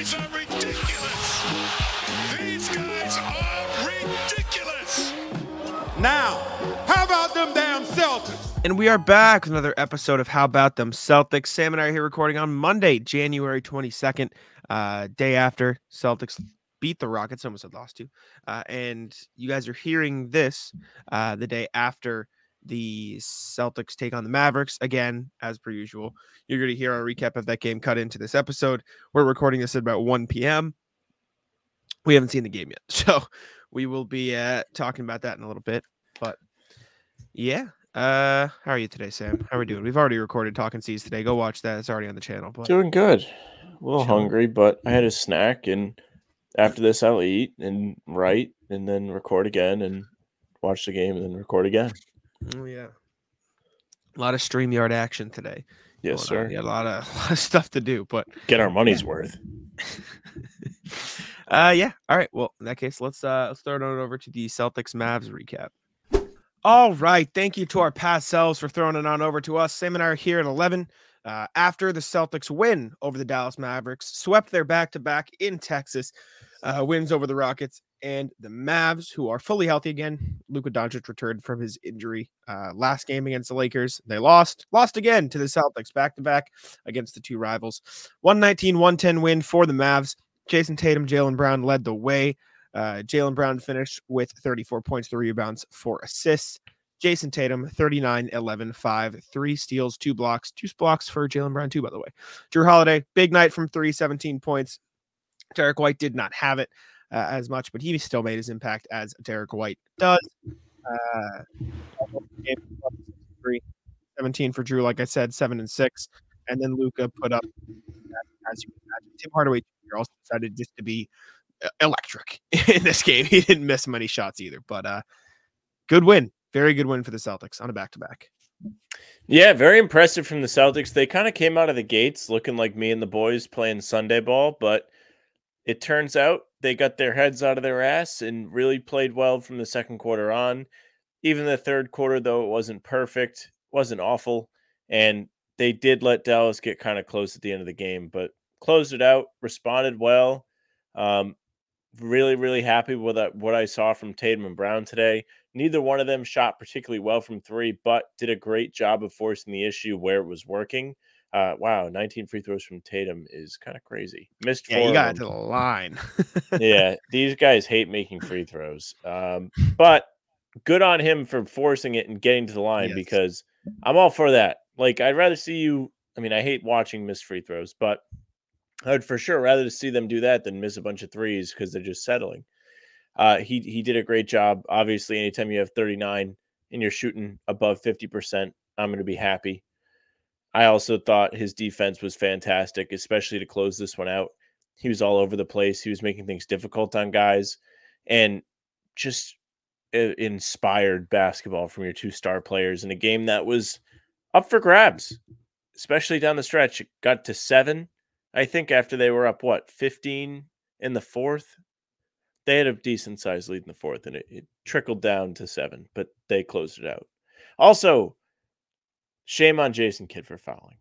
Guys are ridiculous. These guys are ridiculous. Now, how about them damn Celtics? And we are back with another episode of How About Them Celtics. Sam and I are here recording on Monday, January 22nd, uh, day after Celtics beat the Rockets, almost had lost to. Uh, and you guys are hearing this uh, the day after the Celtics take on the Mavericks. Again, as per usual, you're going to hear our recap of that game cut into this episode. We're recording this at about 1 p.m. We haven't seen the game yet. So we will be uh, talking about that in a little bit. But yeah. Uh, how are you today, Sam? How are we doing? We've already recorded Talking Seas today. Go watch that. It's already on the channel. But Doing good. A little Chilling. hungry, but I had a snack, and after this, I'll eat and write, and then record again, and watch the game, and then record again. Oh yeah. A lot of StreamYard action today. Yes, going on. sir. Yeah, a lot of, a lot of stuff to do, but Get our money's worth. uh yeah. All right. Well, in that case, let's uh let's throw it on over to the Celtics Mavs recap. All right. Thank you to our past selves for throwing it on over to us. Sam and I are here at 11 uh, after the Celtics win over the Dallas Mavericks, swept their back to back in Texas, uh, wins over the Rockets and the Mavs, who are fully healthy again. Luka Doncic returned from his injury uh, last game against the Lakers. They lost, lost again to the Celtics back to back against the two rivals. 119 110 win for the Mavs. Jayson Tatum, Jaylen Brown led the way. Uh, Jaylen Brown finished with 34 points, three rebounds, four assists. Jayson Tatum, 39, 11, 5, three steals, two blocks, two blocks for Jaylen Brown, too, by the way. Jrue Holiday, big night from three, 17 points. Derrick White did not have it uh, as much, but he still made his impact as Derrick White does. Uh, 17 for Jrue, like I said, seven and six. And then Luka put up, as you imagine, Tim Hardaway Jr. also decided just to be uh, electric in this game. He didn't miss many shots either, but uh, good win. Very good win for the Celtics on a back to back. Yeah, very impressive from the Celtics. They kind of came out of the gates looking like me and the boys playing Sunday ball, but it turns out they got their heads out of their ass and really played well from the second quarter on. Even the third quarter, though it wasn't perfect, wasn't awful, and they did let Dallas get kind of close at the end of the game, but closed it out, responded well. Um, really, really happy with that, what I saw from Tatum and Brown today. Neither one of them shot particularly well from three, but did a great job of forcing the issue where it was working. Uh, wow, 19 free throws from Tatum is kind of crazy. Missed Yeah, four. you got to the line. yeah, these guys hate making free throws. Um, but good on him for forcing it and getting to the line Yes. because I'm all for that. Like, I'd rather see you. I mean, I hate watching missed free throws, but I would for sure rather to see them do that than miss a bunch of threes because they're just settling. Uh, he he did a great job. Obviously, anytime you have 39 and you're shooting above 50%, I'm going to be happy. I also thought his defense was fantastic, especially to close this one out. He was all over the place. He was making things difficult on guys and just eh, inspired basketball from your two star players in a game that was up for grabs, especially down the stretch. It got to seven, I think, after they were up, what, 15 in the fourth? They had a decent sized lead in the fourth and it, it trickled down to seven, but they closed it out. Also, shame on Jason Kidd for fouling.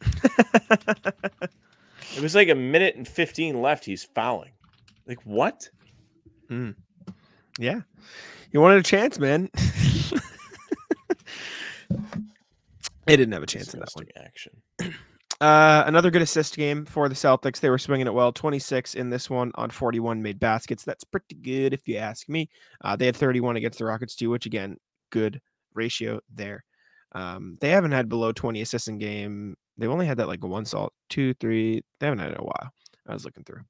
It was like a minute and 15 left. He's fouling. Like, what? yeah. You wanted a chance, man. they didn't have a chance in that one. Action. Uh, another good assist game for the Celtics. They were swinging it well. 26 in this one on 41 made baskets. That's pretty good if you ask me. Uh, they had 31 against the Rockets too, which again, good ratio there. Um, they haven't had below 20 assists in game. They've only had that like one salt, two, three. They haven't had it in a while. I was looking through.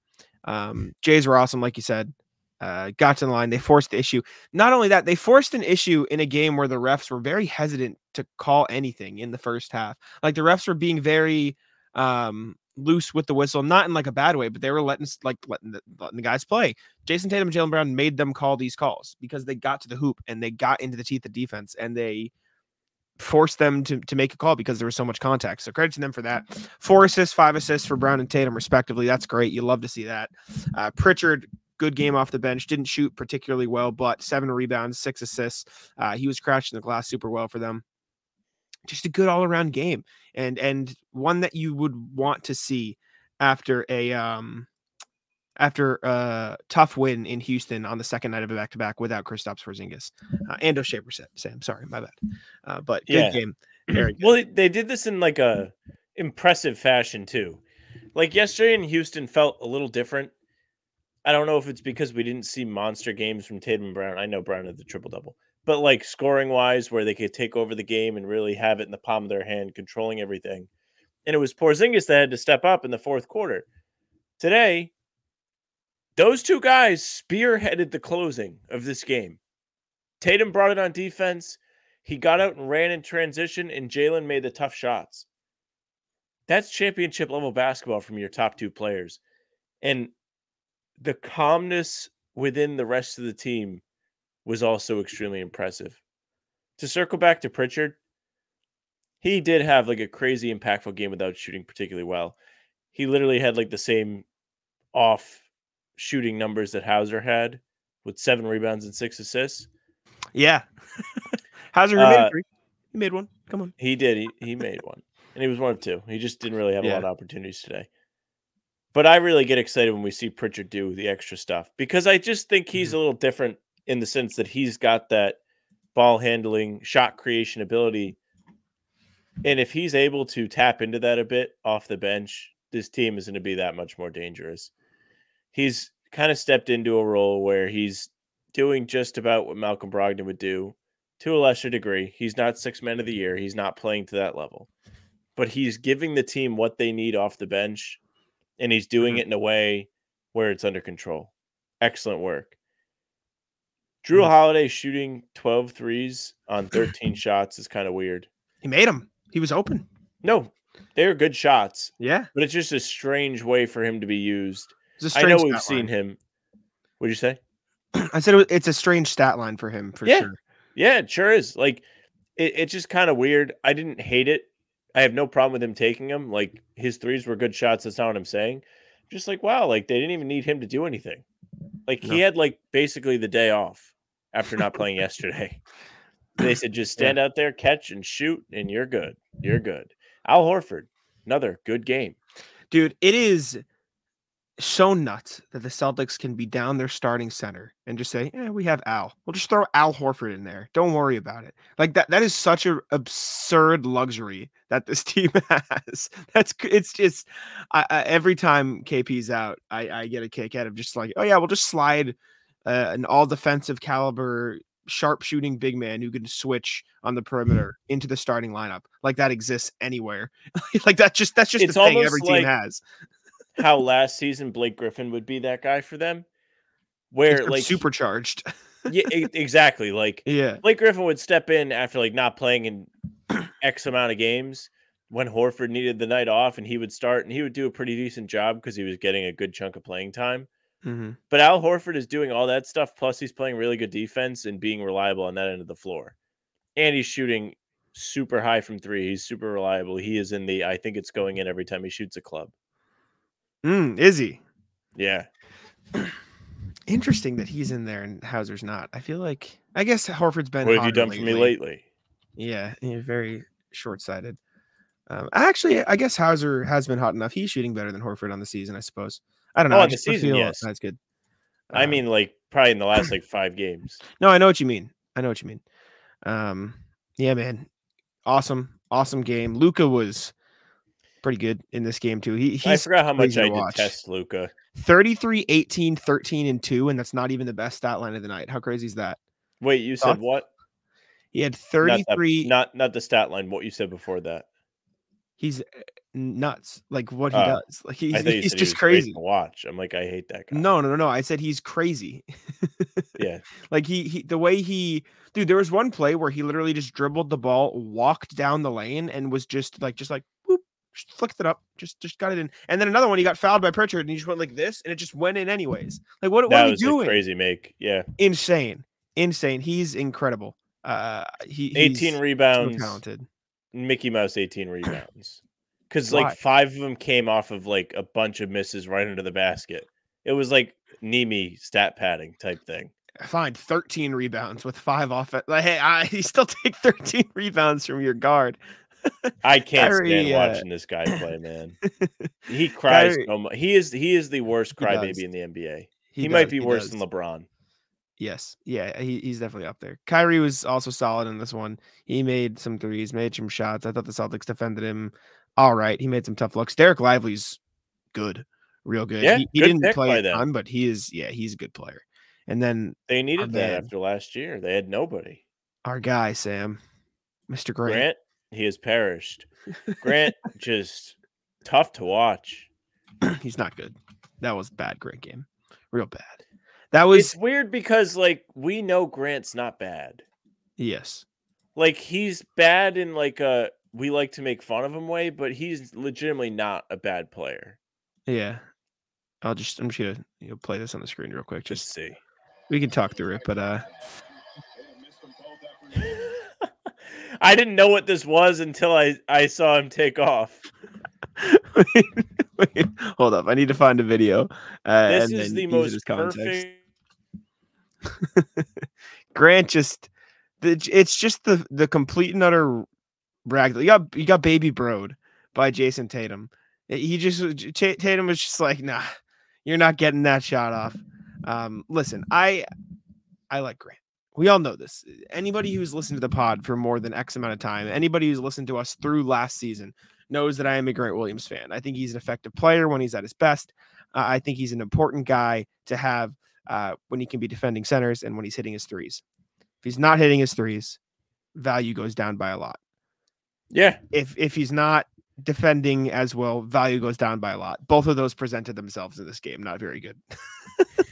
Um, Jays were awesome, like you said. Uh, got to the line. They forced the issue. Not only that, they forced an issue in a game where the refs were very hesitant to call anything in the first half. Like the refs were being very um loose with the whistle, not in like a bad way, but they were letting like letting the, letting the guys play. Jayson Tatum and Jaylen Brown made them call these calls because they got to the hoop and they got into the teeth of defense and they forced them to, to make a call because there was so much contact. So credit to them for that. Four assists, five assists for Brown and Tatum, respectively. That's great. You love to see that. Uh, Pritchard, good game off the bench. Didn't shoot particularly well, but seven rebounds, six assists. Uh, he was crashing the glass super well for them. Just a good all around game, and and one that you would want to see after a um after a tough win in Houston on the second night of a back to back without Kristaps Porzingis uh, and Oshae Brissett. Sam, sorry, my bad. Uh, but good Yeah. game. Very good. Well, they, did this in like a impressive fashion too. Like yesterday in Houston felt a little different. I don't know if it's because we didn't see monster games from Tatum and Brown. I know Brown had the triple double, but like scoring wise, where they could take over the game and really have it in the palm of their hand, controlling everything. And it was Porzingis that had to step up in the fourth quarter. Today, those two guys spearheaded the closing of this game. Tatum brought it on defense. He got out and ran in transition, and Jaylen made the tough shots. That's championship level basketball from your top two players. And the calmness within the rest of the team was also extremely impressive. To circle back to Pritchard, he did have like a crazy impactful game without shooting particularly well. He literally had like the same off shooting numbers that Hauser had with seven rebounds and six assists. Yeah. Your made Uh, a three? He made one. Come on. He did. He, he made one. And he was one of two. He just didn't really have a lot of opportunities today. But I really get excited when we see Pritchard do the extra stuff because I just think Mm-hmm. he's a little different in the sense that he's got that ball handling, shot creation ability. And if he's able to tap into that a bit off the bench, this team is going to be that much more dangerous. He's kind of stepped into a role where he's doing just about what Malcolm Brogdon would do to a lesser degree. He's not six men of the year. He's not playing to that level, but he's giving the team what they need off the bench, and he's doing Mhm. it in a way where it's under control. Excellent work. Jrue Mhm. Holiday shooting 12 threes on 13 shots is kind of weird. He made them. He was open. No, they're good shots, Yeah. but it's just a strange way for him to be used. I know we've seen line. him. What'd you say? I said it's a strange stat line for him for Yeah. sure. Yeah, it sure is. Like it, it's just kind of weird. I didn't hate it. I have no problem with him taking them. Like his threes were good shots. That's not what I'm saying. Just like wow, like they didn't even need him to do anything. Like No. he had like basically the day off after not playing yesterday. They said just stand out there, catch and shoot, and you're good. You're good. Al Horford, another good game. Dude, it is so nuts that the Celtics can be down their starting center and just say, "Yeah, we have Al. We'll just throw Al Horford in there. Don't worry about it." Like that that is such an absurd luxury that this team has. That's it's just I, I, every time KP's out, I, I get a kick out of just like, "Oh yeah, we'll just slide uh, an all defensive caliber sharp shooting big man who can switch on the perimeter into the starting lineup like that exists anywhere like that just that's just It's the thing every team has How last season Blake Griffin would be that guy for them, where like supercharged yeah, exactly. Like yeah Blake Griffin would step in after like not playing in X amount of games when Horford needed the night off and he would start and he would do a pretty decent job because he was getting a good chunk of playing time. hmm But Al Horford is doing all that stuff plus he's playing really good defense and being reliable on that end of the floor. And he's shooting super high from 3. He's super reliable. He is in the I think it's going in every time he shoots a club. Mm, is he Yeah. interesting that he's in there and Hauser's not I feel like I guess Horford's been What have you done for me lately. lately? yeah you're very short-sighted um, actually I guess Hauser has been hot enough he's shooting better than Horford on the season I suppose I don't know Oh, on the season, feel yes. that's good I Um, mean like probably in the last like 5 games. No, I know what you mean. I know what you mean. Um, yeah, man, awesome, awesome game. Luka was pretty good in this game too. He I forgot how much I detest Luka. 33, 18, 13, and 2, and that's not even the best stat line of the night. How crazy is that? Wait, you said what? He had Not, 33. that, not not the stat line. What you said before that. he's uh, nuts. Like what he Oh, does. Like he's, I thought you he's said he just crazy. to watch. I'm like, I hate that guy. No, no, no, no. I said he's crazy. Yeah. Like he, he the way he dude, there was one play where he literally just dribbled the ball, walked down the lane, and was just like just like whoop, just flicked it up, just just got it in. And then another one, he got fouled by Pritchard, and he just went like this, and it just went in anyways. Like what, what that are we was doing? crazy make. Yeah, Insane, insane. He's incredible. Uh, he 18 he's so rebounds. talented. Mickey Mouse 18 rebounds. Because like five of them came off of like a bunch of misses right under the basket. It was like Nemi stat padding type thing. Fine, 13 rebounds with five off. Like, hey, I, you still take 13 rebounds from your guard. I can't Kyrie, stand uh, watching this guy play, man. He cries Kyrie- so much. He is he is the worst crybaby in the NBA. He, might does, be worse than. LeBron. Yes. Yeah, he, he's definitely up there. Kyrie was also solid in this one. He made some threes, made some shots. I thought the Celtics defended him all right. He made some tough looks. Dereck Lively's good, real good. Yeah, he, he good didn't play a ton, but he is, yeah, he's a good player. And then They needed that man. after last year. They had nobody. our guy, Sam, Mr. Grant. Grant, he has perished. Grant just tough to watch. he's not good. That was a bad Grant game. Real bad. That was, It's weird because like we know Grant's not bad. yes. Like he's bad in like a we like to make fun of him way, but he's legitimately not a bad player. Yeah. I'll just, I'm just to you know, play this on the screen real quick. Just Just, see. we can talk through it, but, uh, I didn't know what this was until I I saw him take off. wait, wait, hold up. I need to find a video. Uh, This and is the most context. perfect. Grant just, the, it's just the the complete and utter rag. You got you got Baby Broed by Jayson Tatum. He just Tatum was just like, nah, you're not getting that shot off. Um, listen, I I like Grant. We all know this. Anybody who's listened to the pod for more than X amount of time, anybody who's listened to us through last season knows that I am a Grant Williams fan. I think he's an effective player when he's at his best. Uh, I think he's an important guy to have uh, when he can be defending centers and when he's hitting his threes. If he's not hitting his threes, value goes down by a lot. Yeah, If if he's not defending as well, value goes down by a lot. Both of those presented themselves in this game. Not very good.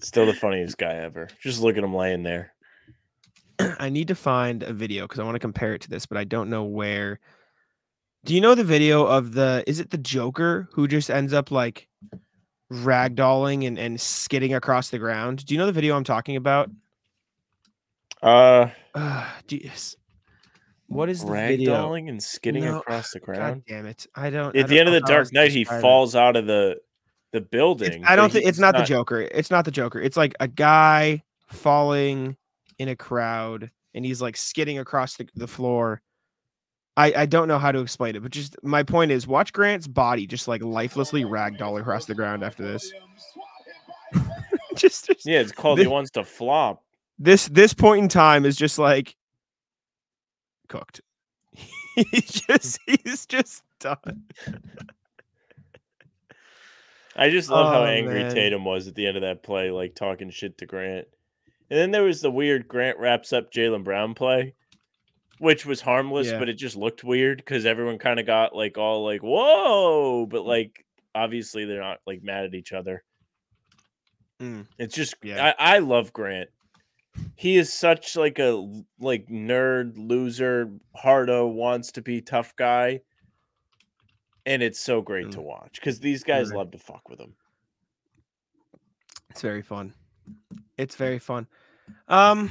still the funniest guy ever. Just look at him laying there. I need to find a video because I want to compare it to this, but I don't know where. Do you know the video of the? Is it the Joker who just ends up like ragdolling and, and skidding across the ground? Do you know the video I'm talking about? Uh, Uh, s- what is the video? ragdolling and skidding No, across the God ground. damn it! I don't. I At the don't end of the Dark Knight, he falls out of the the It's- building. I don't think it's he's not, the Joker. It's not the Joker. It's like a guy falling in a crowd and he's like skidding across the, the floor. I, I don't know how to explain it, but just my point is watch Grant's body just like lifelessly ragdoll across the ground after this. just, just Yeah, it's called He Wants to Flop. this this point in time is just like cooked. he's just he's just done. I just love how Oh, angry man. Tatum was at the end of that play, like talking shit to Grant. And then there was the weird Grant wraps up Jaylen Brown play, which was harmless, Yeah. but it just looked weird because everyone kind of got like all like, whoa, but like obviously they're not like mad at each other. Mm. It's just Yeah. I, I love Grant. He is such like a like nerd loser, hardo wants to be tough guy. And it's so great to Mm. watch because these guys Right. love to fuck with him. It's very fun. It's very fun. Um,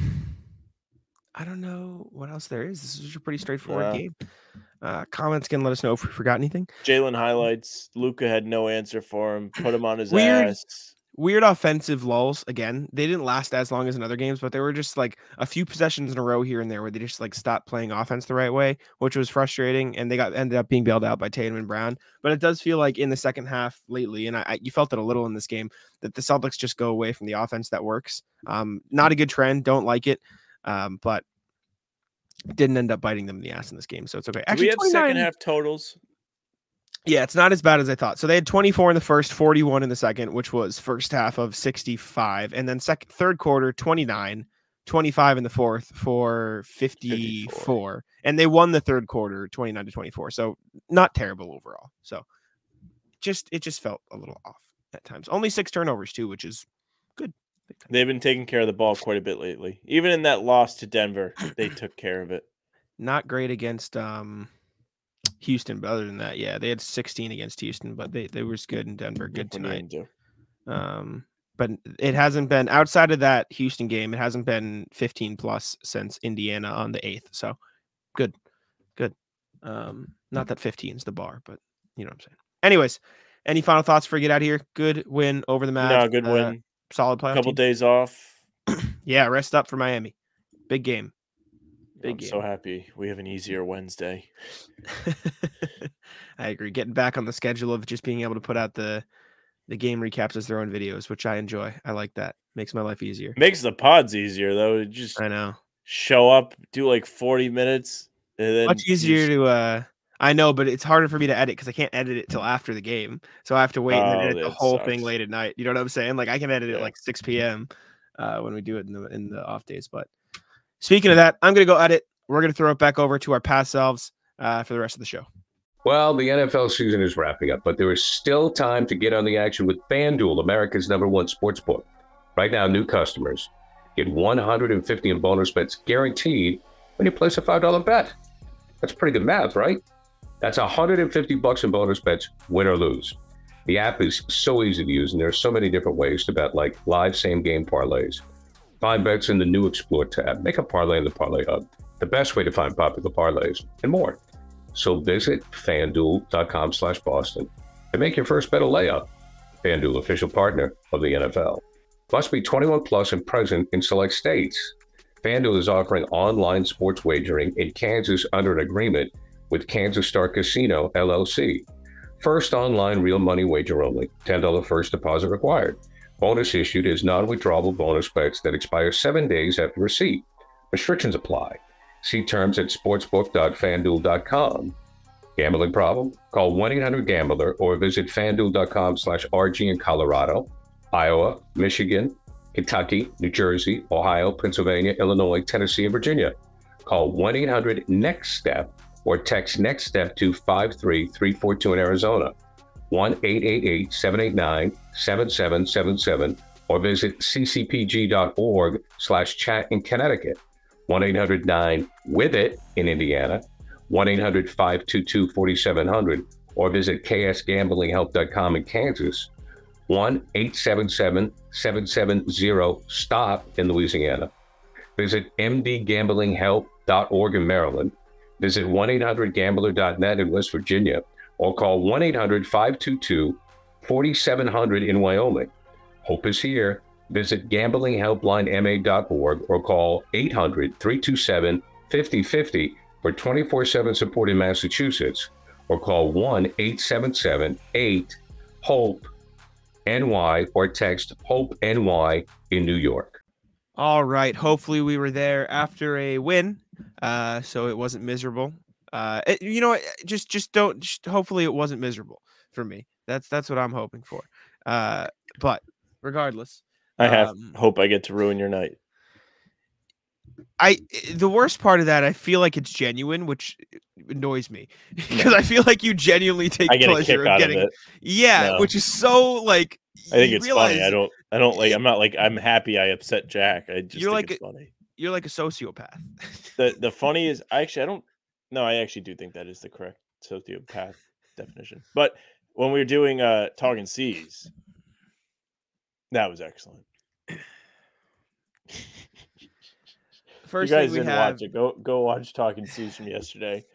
I don't know what else there is. This is a pretty straightforward Yeah. game. Uh, comments can let us know if we forgot anything. Jaylen highlights. Luka had no answer for him. Put him on his Weird. ass. Weird offensive lulls again. They didn't last as long as in other games, but there were just like a few possessions in a row here and there where they just like stopped playing offense the right way, which was frustrating. And they got ended up being bailed out by Tatum and Brown. But it does feel like in the second half lately, and I, I you felt it a little in this game that the Celtics just go away from the offense that works. Um, not a good trend. Don't like it. Um, but didn't end up biting them in the ass in this game, so it's okay. Do we have second half totals? Yeah, it's not as bad as I thought. So they had 24 in the first, 41 in the second, which was first half of 65, and then second third quarter 29, 25 in the fourth for 54. And they won the third quarter 29 to 24. So not terrible overall. So just it just felt a little off at times. Only six turnovers too, which is good. They've been taking care of the ball quite a bit lately. Even in that loss to Denver, they took care of it. Not great against um Houston, but other than that, yeah, they had 16 against Houston, but they they were good in Denver. Good What are you tonight. Um, but it hasn't been outside of that Houston game. It hasn't been 15 plus since Indiana on the eighth. So good, good. Um, not that 15 is the bar, but you know what I'm saying. Anyways, any final thoughts for get out here? Good win over the Mavs. No, good uh, win. solid playoff. couple team. days off. Yeah, rest up for Miami. Big game. Big I'm game. so happy we have an easier Wednesday. I agree. Getting back on the schedule of just being able to put out the the game recaps as their own videos, which I enjoy. I like that. Makes my life easier. Makes the pods easier though. to Just I know. show up, do like 40 minutes, and then Much easier to uh I know, but it's harder for me to edit because I can't edit it till after the game. So I have to wait and Oh, edit the whole thing late at night. You know what I'm saying? Like I can edit it Yeah. like 6 p.m. uh when we do it in the in the off days. But speaking of that, I'm gonna go edit. We're gonna throw it back over to our past selves uh for the rest of the show. Well, the NFL season is wrapping up, but there is still time to get on the action with FanDuel, America's number one sports book. Right now, new customers get 150 in bonus bets guaranteed when you place a $5 bet. That's pretty good math, right? That's 150 bucks in bonus bets, win or lose. The app is so easy to use, and there are so many different ways to bet, like live same game parlays. Find bets in the new Explore tab. Make a parlay in the Parlay Hub. The best way to find popular parlays and more. So visit fanduel.com slash Boston and make your first bet a layup. FanDuel, official partner of the NFL. Must be 21 plus and present in select states. FanDuel is offering online sports wagering in Kansas under an agreement with Kansas Star Casino, LLC. First online real money wager only. $10 first deposit required. Bonus issued is non withdrawable bonus bets that expire seven days after receipt. Restrictions apply. See terms at sportsbook.fanduel.com. Gambling problem? Call 1-800-GAMBLER or visit fanduel.com slash RG in Colorado, Iowa, Michigan, Kentucky, New Jersey, Ohio, Pennsylvania, Illinois, Tennessee, and Virginia. Call 1-800-NEXT-STEP or text NEXT STEP to 53342 in Arizona, 1-888-789-7777 or visit ccpg.org slash chat in Connecticut. 1 800 9 with it in Indiana, 1 800 522 4700, or visit ksgamblinghelp.com in Kansas, 1 877 770 STOP in Louisiana. Visit mdgamblinghelp.org in Maryland. Visit 1 800 gambler.net in West Virginia, or call 1 800 522 4700 in Wyoming. Hope is here. Visit gamblinghelplinema.org or call 800 327 5050 for 24 7 support in Massachusetts or call 1 877 8 HOPE NY or text HOPE NY in New York. All right. Hopefully we were there after a win, uh, so it wasn't miserable. Uh, it- you know, just just don't. Just, hopefully it wasn't miserable for me. That's that's what I'm hoping for. Uh, but regardless, I have Um, hope I get to ruin your night. I i- the worst part of that I feel like it's genuine, which annoys me because I feel like you genuinely take get a pleasure in getting of it. yeah, No. which is so like. I think it's funny. I don't. I don't like. I'm not like. I'm happy I upset Jack. I just You're think like it's funny. You're like a sociopath. The the funny is, I actually I don't. No, I actually do think that is the correct sociopath definition. But when we were doing uh talking seas, that was excellent. First you guys thing we didn't have, watch it. Go go watch Talking Seas from yesterday.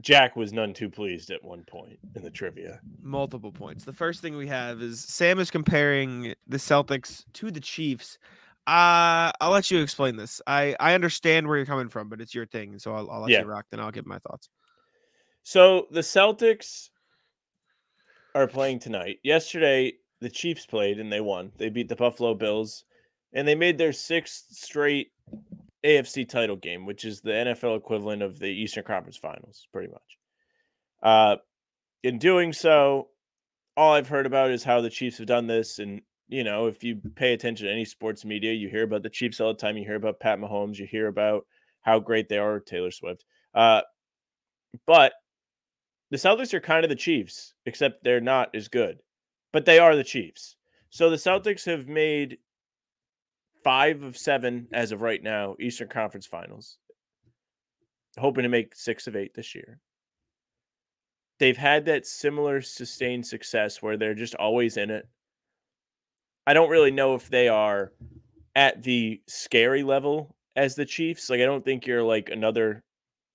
Jack was none too pleased at one point in the trivia. multiple points. The first thing we have is Sam is comparing the Celtics to the Chiefs. Uh, I'll let you explain this. I I understand where you're coming from, but it's your thing, so I'll, I'll let Yeah. you rock. Then I'll give my thoughts. So the Celtics are playing tonight. Yesterday, the Chiefs played and they won. They beat the Buffalo Bills and they made their sixth straight AFC title game, which is the NFL equivalent of the Eastern Conference Finals, pretty much. Uh, in doing so, all I've heard about is how the Chiefs have done this. And, you know, if you pay attention to any sports media, you hear about the Chiefs all the time. You hear about Pat Mahomes. You hear about how great they are, Taylor Swift. Uh, but the Celtics are kind of the Chiefs, except they're not as good. But they are the Chiefs. So the Celtics have made five of seven as of right now, Eastern Conference Finals. Hoping to make six of eight this year. they've had that similar sustained success where they're just always in it. I don't really know if they are at the scary level as the Chiefs. Like I don't think you're like another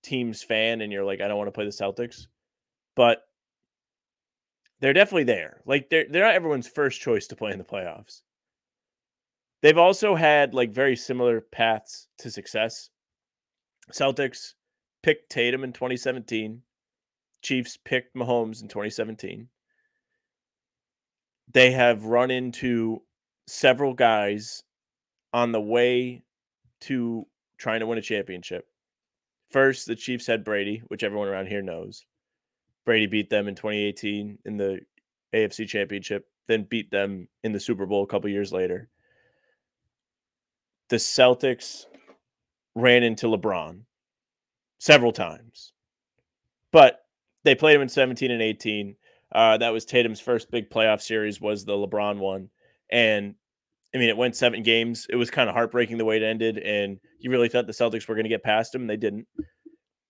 team's fan and you're like I don't want to play the Celtics. But they're definitely there. Like they're they're not everyone's first choice to play in the playoffs. They've also had like very similar paths to success. Celtics picked Tatum in 2017. Chiefs picked Mahomes in 2017. They have run into several guys on the way to trying to win a championship. First, the Chiefs had Brady, which everyone around here knows. Brady beat them in 2018 in the AFC Championship, then beat them in the Super Bowl a couple years later. The Celtics ran into LeBron several times, but they played him in 17 and 18. Uh, that was Tatum's first big playoff series was the LeBron one, and I mean it went seven games. It was kind of heartbreaking the way it ended, and you really thought the Celtics were going to get past him, and they didn't.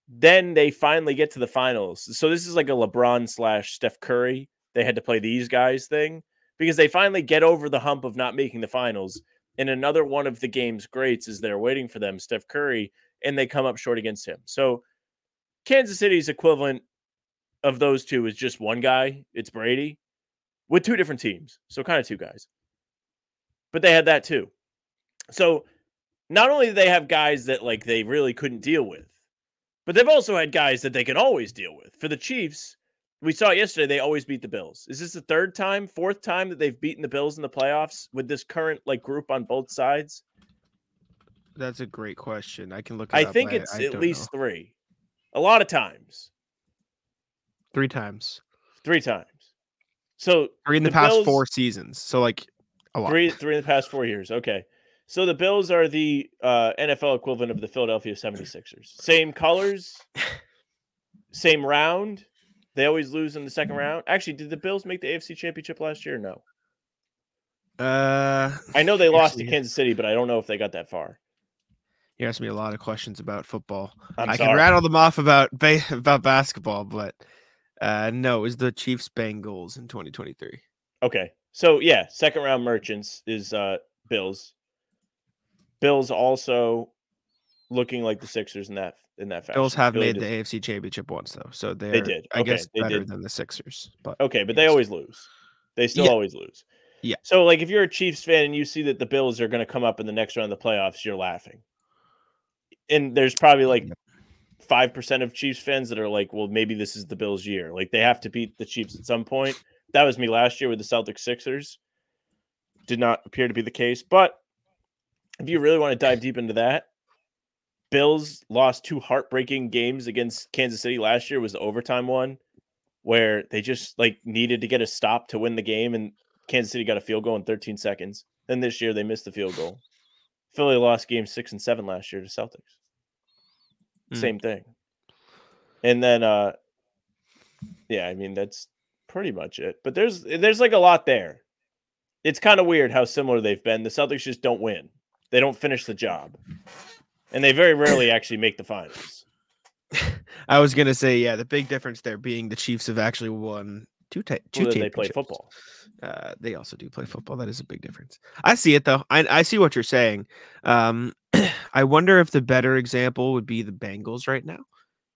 Then they finally get to the finals. So this is like a LeBron slash Steph Curry. They had to play these guys thing because they finally get over the hump of not making the finals. And another one of the game's greats is they're waiting for them, Steph Curry, and they come up short against him. So Kansas City's equivalent of those two is just one guy. It's Brady with two different teams. So kind of two guys. But they had that too. So not only do they have guys that like they really couldn't deal with, but they've also had guys that they can always deal with. For the Chiefs, we saw it yesterday, they always beat the Bills. Is this the third time, fourth time that they've beaten the Bills in the playoffs with this current like group on both sides? That's a great question. I can look. It I think it's I at least know. three. A lot of times. Three times. Three times. So Three in the, The past Bills- four seasons. So like a lot. Three three in the past four years. Okay. So the Bills are the uh, NFL equivalent of the Philadelphia 76ers. Same colors, same round. They always lose in the second round. Actually, did the Bills make the AFC championship last year? No. Uh, I know they lost to Kansas City, but I don't know if they got that far. You asked me a lot of questions about football. I'm I sorry. can rattle them off about ba- about basketball, but uh, no, it was the Chiefs Bengals in 2023. Okay. So yeah, second round merchants is uh Bills. Bills also looking like the Sixers in that in that fashion. Bills have made the AFC Championship once though, so they're did. I Okay, guess better did. than the Sixers. But Okay, but they always lose. They still Yeah. always lose. Yeah. So like if you're a Chiefs fan and you see that the Bills are going to come up in the next round of the playoffs, you're laughing. And there's probably like. Five percent of Chiefs fans that are like, well, maybe this is the Bills' year. Like they have to beat the Chiefs at some point. That was me last year with the Celtics Sixers. Did not appear to be the case. But if you really want to dive deep into that, Bills lost two heartbreaking games against Kansas City last year. Was the overtime one where they just like needed to get a stop to win the game, and Kansas City got a field goal in 13 seconds. Then this year they missed the field goal. Philly lost game six and seven last year to Celtics. Mm. Same thing. And then uh yeah, I mean that's pretty much it. But there's there's like a lot there. It's kind of weird how similar they've been. The Celtics just don't win. They don't finish the job. And they very rarely actually make the finals. I was gonna say yeah, the big difference there being the Chiefs have actually won two ta- two Well, they play football. Uh, they also do play football. That is a big difference. I see it though. I I see what you're saying. Um, I wonder if the better example would be the Bengals right now,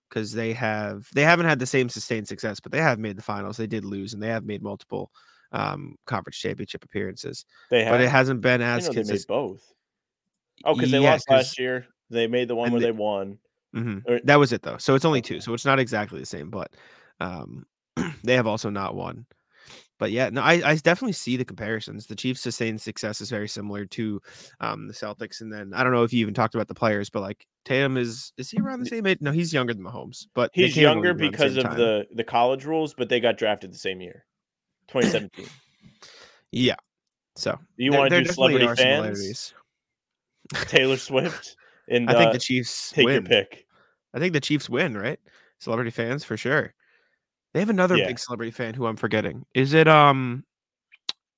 because they have they haven't had the same sustained success, but they have made the finals. They did lose, and they have made multiple um conference championship appearances, They have but it hasn't been as know they made consistent. both. Oh, because they Yeah, lost last year. They made the one where they- they won. Mhm. or- That was it though. So it's only two. So it's not exactly the same, but um, they have also not won. But yeah, no, I, I definitely see the comparisons. The Chiefs' sustained success is very similar to um, the Celtics, and then I don't know if you even talked about the players, but like Tatum is is he around the same age? No, he's younger than Mahomes, but He's came in the younger around the because of time. the the college rules, but they got drafted the same year, 2017. yeah. So You there- want to do celebrity fans? Taylor Swift and I think uh, the Chiefs take your pick. I think the Chiefs win, right? Celebrity fans for sure. They have another Yeah. big celebrity fan who I'm forgetting. Is it um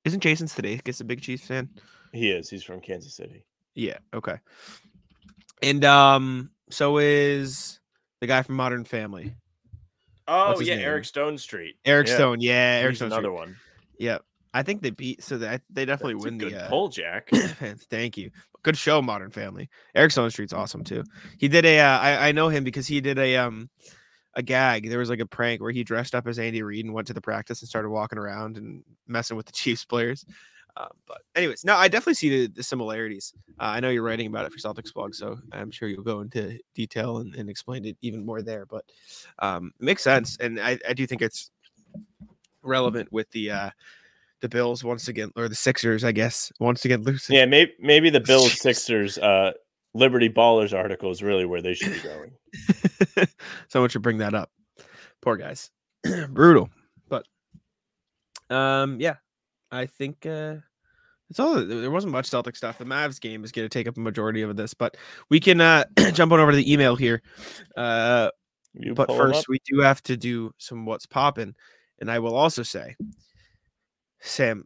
isn't Jason Sudeikis a big Chiefs fan? He is. He's from Kansas City. Yeah, okay. And um so is the guy from Modern Family. Oh yeah, name? Eric Stonestreet. Eric Yeah, Stone. Yeah, Eric he's Stone. another Street. one. Yeah, I think they beat. So they they definitely That's a win good the. Uh, pull, Jack. Thank you. Good show, Modern Family. Eric Stonestreet's awesome too. He did a. Uh, I I know him because he did a um a gag. There was like a prank where he dressed up as Andy Reid and went to the practice and started walking around and messing with the Chiefs players. Um, but anyways, no, I definitely see the, the similarities. Uh, I know you're writing about it for Celtics blog, so I'm sure you'll go into detail and, and explain it even more there. But um, makes sense, and I, I do think it's relevant with the uh, the Bills once again, or the Sixers, I guess, once again losing. yeah, maybe maybe the Bills Sixers uh Liberty Ballers article is really where they should be going. Someone should bring that up. Poor guys. Brutal. But um yeah, I think uh it's all there wasn't much Celtic stuff. The Mavs game is going to take up a majority of this, but we can uh jump on over to the email here. Uh You but pull 'em up? first we do have to do some what's popping. And I will also say, Sam,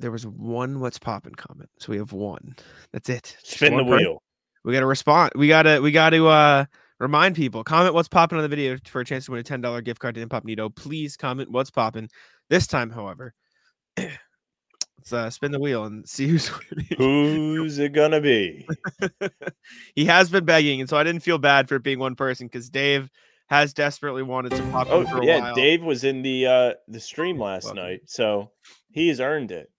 there was one what's popping comment. So we have one. That's it. Spin the wheel. We gotta respond. We gotta we gotta uh remind people. Comment what's popping on the video for a chance to win a ten dollar gift card to Incognito. Please comment what's popping. This time, however, let's uh, spin the wheel and see who's winning. Who's it gonna be? he has been begging, and so I didn't feel bad for it being one person because Dave has desperately wanted to pop Oh in for a yeah, while. Dave was in the uh the stream last Welcome. night, so he's earned it.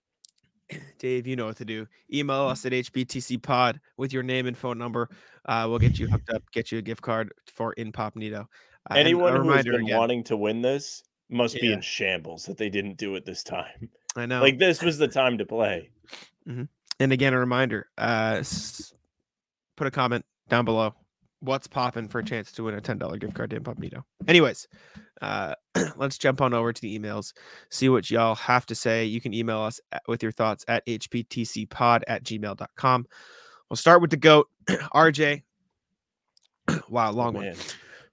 Dave, you know what to do. Email us at hbtcpod with your name and phone number. Uh, we'll get you hooked up, get you a gift card for Incognito. Uh, and a Anyone who has been again, wanting to win this must be in shambles that they didn't do it this time. I know. Like this was the time to play. And again, a reminder: uh, put a comment down below. What's popping for a chance to win a ten dollar gift card to Incognito? Anyways, uh, let's jump on over to the emails. See what y'all have to say. You can email us at, with your thoughts at hbtcpod at gmail.com. We'll start with the goat, RJ. wow, long one.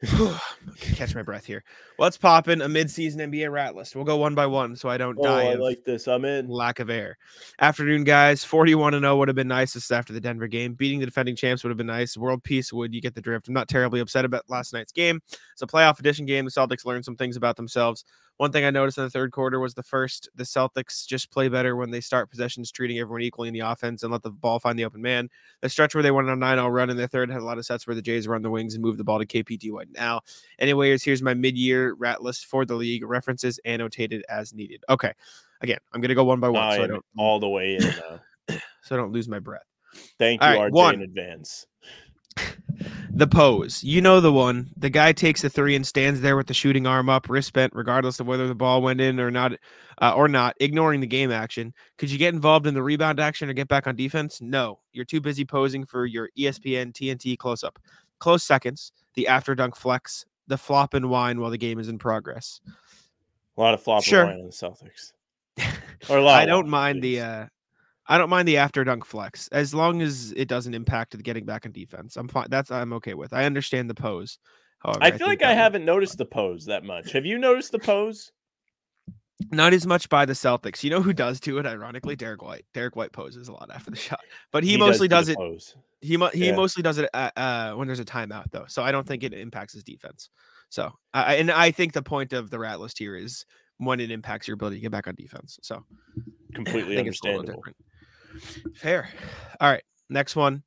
Catch my breath here. What's popping? A mid-season NBA rat list. We'll go one by one, so I don't die. Oh, die I like this. I'm in. lack of air. Afternoon, guys. 41 and 0 would have been nicest after the Denver game. Beating the defending champs would have been nice. World peace would you get the drift. I'm not terribly upset about last night's game. It's a playoff edition game. The Celtics learned some things about themselves. One thing I noticed in the third quarter was the first the Celtics just play better when they start possessions, treating everyone equally in the offense and let the ball find the open man. The stretch where they went on a 9 0 run in the third had a lot of sets where the Jays run the wings and move the ball to KPT White now. Anyways, here's my mid year rat list for the league. References annotated as needed. Okay. Again, I'm gonna go one by one I so I don't all the way in now. so I don't lose my breath. Thank you, right, RJ, one. in advance. The pose. You know the one. The guy takes the three and stands there with the shooting arm up, wrist bent, regardless of whether the ball went in or not, uh, or not, ignoring the game action. Could you get involved in the rebound action or get back on defense? No. You're too busy posing for your ESPN TNT close up. Close seconds. The after dunk flex. The flop and whine while the game is in progress. A lot of flopping Sure. line on the Celtics. Or a lot I don't mind the uh I don't mind the after dunk flex as long as it doesn't impact the getting back on defense. I'm fine. That's I'm okay with. I understand the pose. However, I feel think like I haven't noticed the pose that much. Have you noticed the pose? not as much by the Celtics. You know who does do it? Ironically, Derrick White. Derrick White poses a lot after the shot, but he, mostly do does, it. Pose. He mo- he Yeah. mostly does it uh, uh, when there's a timeout though. So I don't think it impacts his defense. So I I- and I think the point of the rat list here is when it impacts your ability to get back on defense. So Completely I think it's a understandable. Fair. All right. Next one.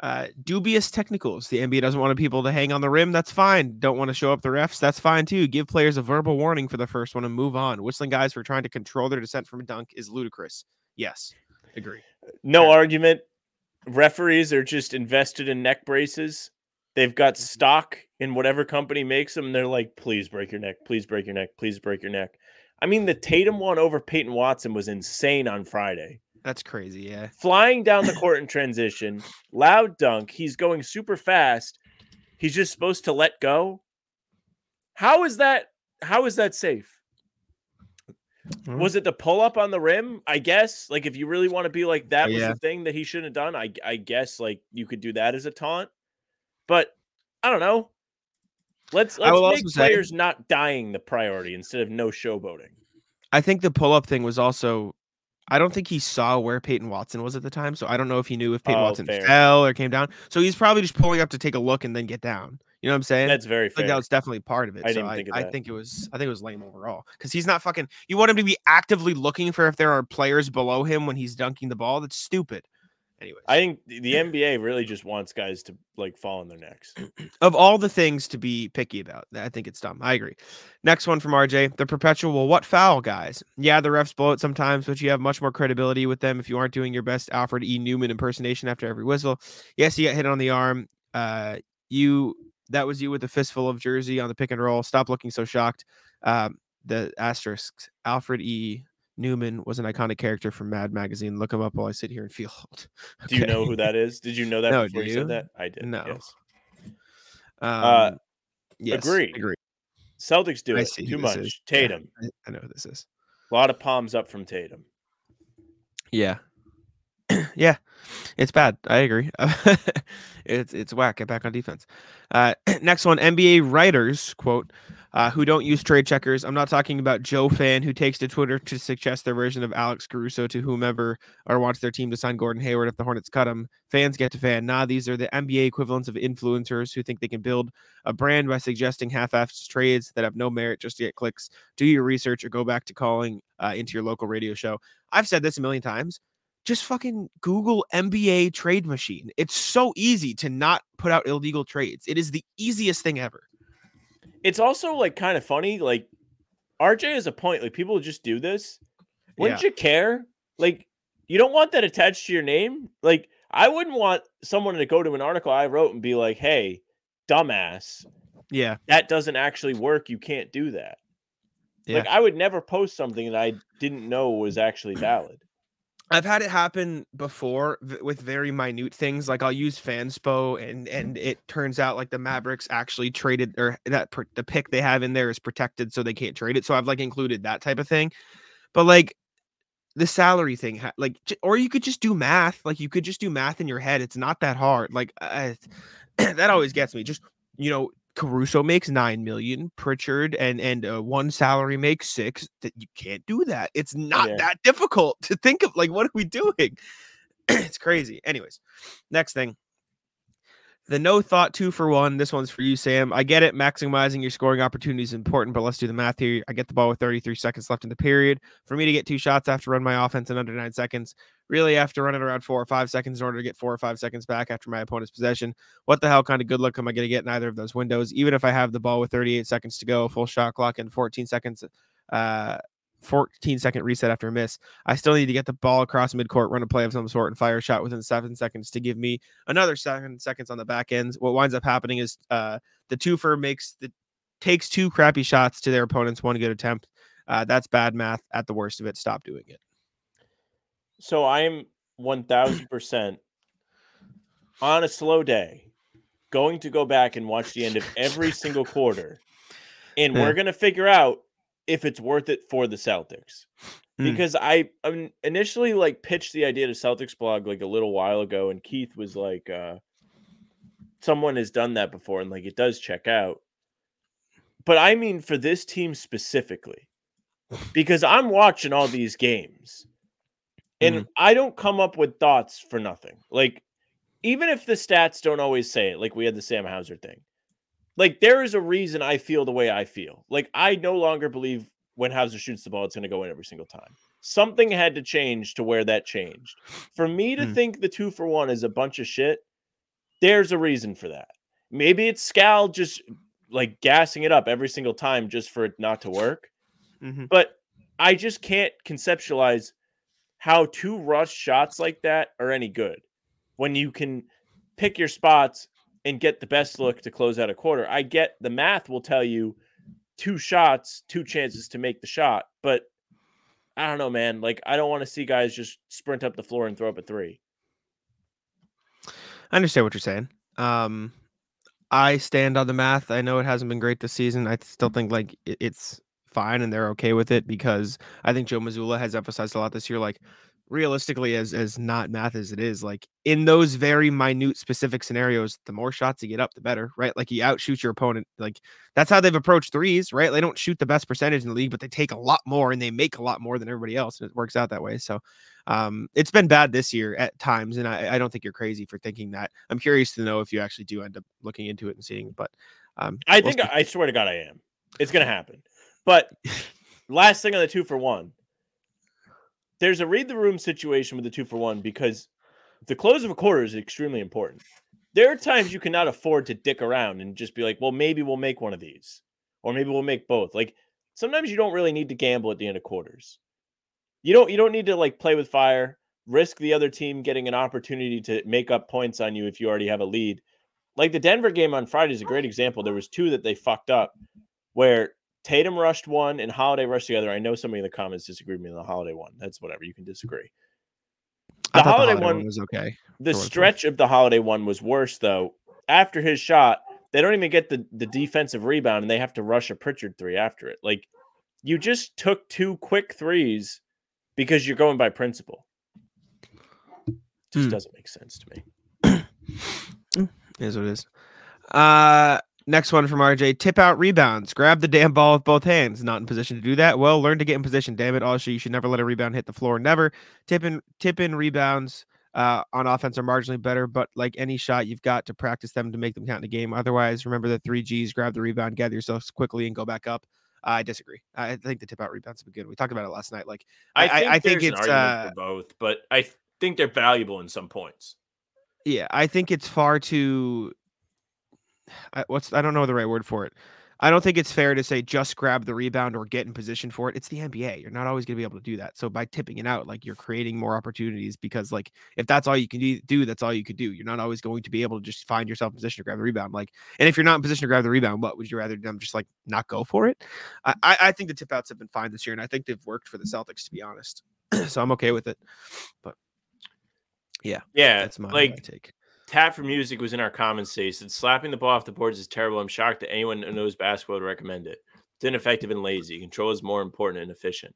Uh, dubious technicals. The NBA doesn't want people to hang on the rim. That's fine. Don't want to show up the refs. That's fine too. Give players a verbal warning for the first one and move on. Whistling guys for trying to control their descent from a dunk is ludicrous. Yes, agree. No Sure. argument. Referees are just invested in neck braces. They've got Mm-hmm. stock in whatever company makes them. They're like, please break your neck. Please break your neck. Please break your neck. I mean, the Tatum one over Peyton Watson was insane on Friday. That's crazy. Yeah. Flying down the court in transition, loud dunk. He's going super fast. He's just supposed to let go. How is that? How is that safe? Hmm. Was it the pull up on the rim? I guess. Like, if you really want to be like that was the thing that he shouldn't have done, I I guess like you could do that as a taunt. But I don't know. Let's let's make also say- players not dying the priority instead of no showboating. I think the pull up thing was also. I don't think he saw where Peyton Watson was at the time, so I don't know if he knew if Peyton Oh, Watson fair. fell or came down. So he's probably just pulling up to take a look and then get down. You know what I'm saying? That's very I fair. think that was definitely part of it. I so didn't I, think of I think it was I think it was lame overall because he's not fucking. You want him to be actively looking for if there are players below him when he's dunking the ball. That's stupid. Anyways, I think the NBA really just wants guys to like fall on their necks. of all the things to be picky about, I think it's dumb. I agree. Next one from RJ: the perpetual what foul guys. Yeah, the refs blow it sometimes, but you have much more credibility with them if you aren't doing your best Alfred E. Neuman impersonation after every whistle. Yes, you get hit on the arm. Uh, you that was you with a fistful of jersey on the pick and roll. Stop looking so shocked. Um, the asterisks. Alfred E. Neuman was an iconic character from Mad Magazine. Look him up while I sit here and feel old. Do you know who that is? Did you know that No, before you you? said that? I did. No. Yes. Um, yes, agree. Agree. Celtics do I it too much. is. Tatum. I, I know who this is. A lot of palms up from Tatum. Yeah. yeah. It's bad. I agree. it's it's whack. Get back on defense. Uh, next one, NBA writers quote, uh, who don't use trade checkers. I'm not talking about Joe fan who takes to Twitter to suggest their version of Alex Caruso to whomever or wants their team to sign Gordon Hayward if the Hornets cut him. Fans get to fan. Nah, these are the NBA equivalents of influencers who think they can build a brand by suggesting half-assed trades that have no merit just to get clicks. Do your research or go back to calling uh, into your local radio show. I've said this a million times just fucking Google NBA trade machine. It's so easy to not put out illegal trades. It is the easiest thing ever. It's also like kind of funny. Like RJ has a point. Like people just do this. Wouldn't you care? Like you don't want that attached to your name. Like I wouldn't want someone to go to an article I wrote and be like, "Hey, dumbass, Yeah. that doesn't actually work. You can't do that." Yeah. Like I would never post something that I didn't know was actually valid. I've had it happen before with very minute things. Like I'll use Fanspo, and and it turns out like the Mavericks actually traded or that the pick they have in there is protected, so they can't trade it. So I've like included that type of thing. But like the salary thing, like or you could just do math. Like you could just do math in your head. It's not that hard. Like uh, that always gets me. Just you know, Caruso makes nine million, Pritchard and and uh, one salary makes six. That you can't do that. It's not Yeah. that difficult to think of. Like, what are we doing? it's crazy. Anyways, next thing. The no thought two for one. This one's for you, Sam. I get it. Maximizing your scoring opportunity is important, but let's do the math here. I get the ball with 33 seconds left in the period. For me to get two shots, I have to run my offense in under nine seconds. Really, I have to run it around four or five seconds in order to get four or five seconds back after my opponent's possession. What the hell kind of good luck am I going to get in either of those windows? Even if I have the ball with 38 seconds to go, full shot clock, and 14 seconds, uh, 14 second reset after a miss, I still need to get the ball across midcourt, run a play of some sort, and fire a shot within seven seconds to give me another seven seconds on the back end. What winds up happening is uh, the twofer makes the takes two crappy shots to their opponent's one good attempt. Uh, that's bad math at the worst of it. Stop doing it. So I'm 1000% on a slow day going to go back and watch the end of every single quarter. And we're going to figure out if it's worth it for the Celtics. Mm. Because I um, initially like pitched the idea to Celtics blog like a little while ago and Keith was like uh someone has done that before and like it does check out. But I mean for this team specifically. Because I'm watching all these games and Mhm. I don't come up with thoughts for nothing. Like, even if the stats don't always say it, like we had the Sam Hauser thing, like there is a reason I feel the way I feel. Like, I no longer believe when Hauser shoots the ball, it's going to go in every single time. Something had to change to where that changed. For me to Hmm. think the two for one is a bunch of shit, there's a reason for that. Maybe it's Scal just like gassing it up every single time just for it not to work Mhm. but I just can't conceptualize how two rush shots like that are any good when you can pick your spots and get the best look to close out a quarter. I get the math will tell you two shots, two chances to make the shot, but I don't know, man. Like I don't want to see guys just sprint up the floor and throw up a three. I understand what you're saying. Um, I stand on the math. I know it hasn't been great this season. I still think like it's fine and they're okay with it because I think Joe Mazzulla has emphasized a lot this year, like realistically as as not math as it is like in those very minute specific scenarios the more shots you get up the better right like you outshoot your opponent like that's how they've approached threes right they don't shoot the best percentage in the league but they take a lot more and they make a lot more than everybody else and it works out that way so um it's been bad this year at times and i, I don't think you're crazy for thinking that i'm curious to know if you actually do end up looking into it and seeing but um I we'll think see. I swear to God I am. It's gonna happen. But last thing on the two for one. There's a read the room situation with the two for one because the close of a quarter is extremely important. There are times you cannot afford to dick around and just be like, well, maybe we'll make one of these, or maybe we'll make both. Like sometimes you don't really need to gamble at the end of quarters. You don't you don't need to like play with fire, risk the other team getting an opportunity to make up points on you if you already have a lead. Like the Denver game on Friday is a great example. There was two that they fucked up where Tatum rushed one and Holiday rushed the other. I know somebody in the comments disagreed with me on the Holiday one. That's whatever. You can disagree. I The Holiday one- was okay The for what it's worth. stretch of the Holiday one was worse though. After his shot, they don't even get the, the defensive rebound and they have to rush a Pritchard three after it. Like you just took two quick threes because you're going by principle. Just Hmm. doesn't make sense to me. is what it is. Uh next one from RJ. Tip out rebounds. Grab the damn ball with both hands. Not in position to do that. Well, learn to get in position. Damn it. Also, you should never let a rebound hit the floor. Never. Tip in tip in rebounds uh on offense are marginally better, but like any shot, you've got to practice them to make them count in the game. Otherwise, remember the three G's, grab the rebound, gather yourselves quickly, and go back up. I disagree. I think the tip out rebounds have been good. We talked about it last night. Like I- I- I think there's an it's, uh, both, but I think they're valuable in some points. Yeah, I think it's far too. I, what's I don't know the right word for it. I don't think it's fair to say just grab the rebound or get in position for it. It's the NBA. You're not always going to be able to do that. So by tipping it out, like you're creating more opportunities because like if that's all you can do, that's all you could do. You're not always going to be able to just find yourself in position to grab the rebound. Like, and if you're not in position to grab the rebound, what would you rather them just like not go for it? I I, think the tip outs have been fine this year, and I think they've worked for the Celtics to be honest. so I'm okay with it. But Yeah, yeah, that's my, my take. Tap for Music was in our comments. He Said slapping the ball off the boards is terrible. I'm shocked that anyone who knows basketball would recommend it. It's ineffective and lazy. Control is more important and efficient.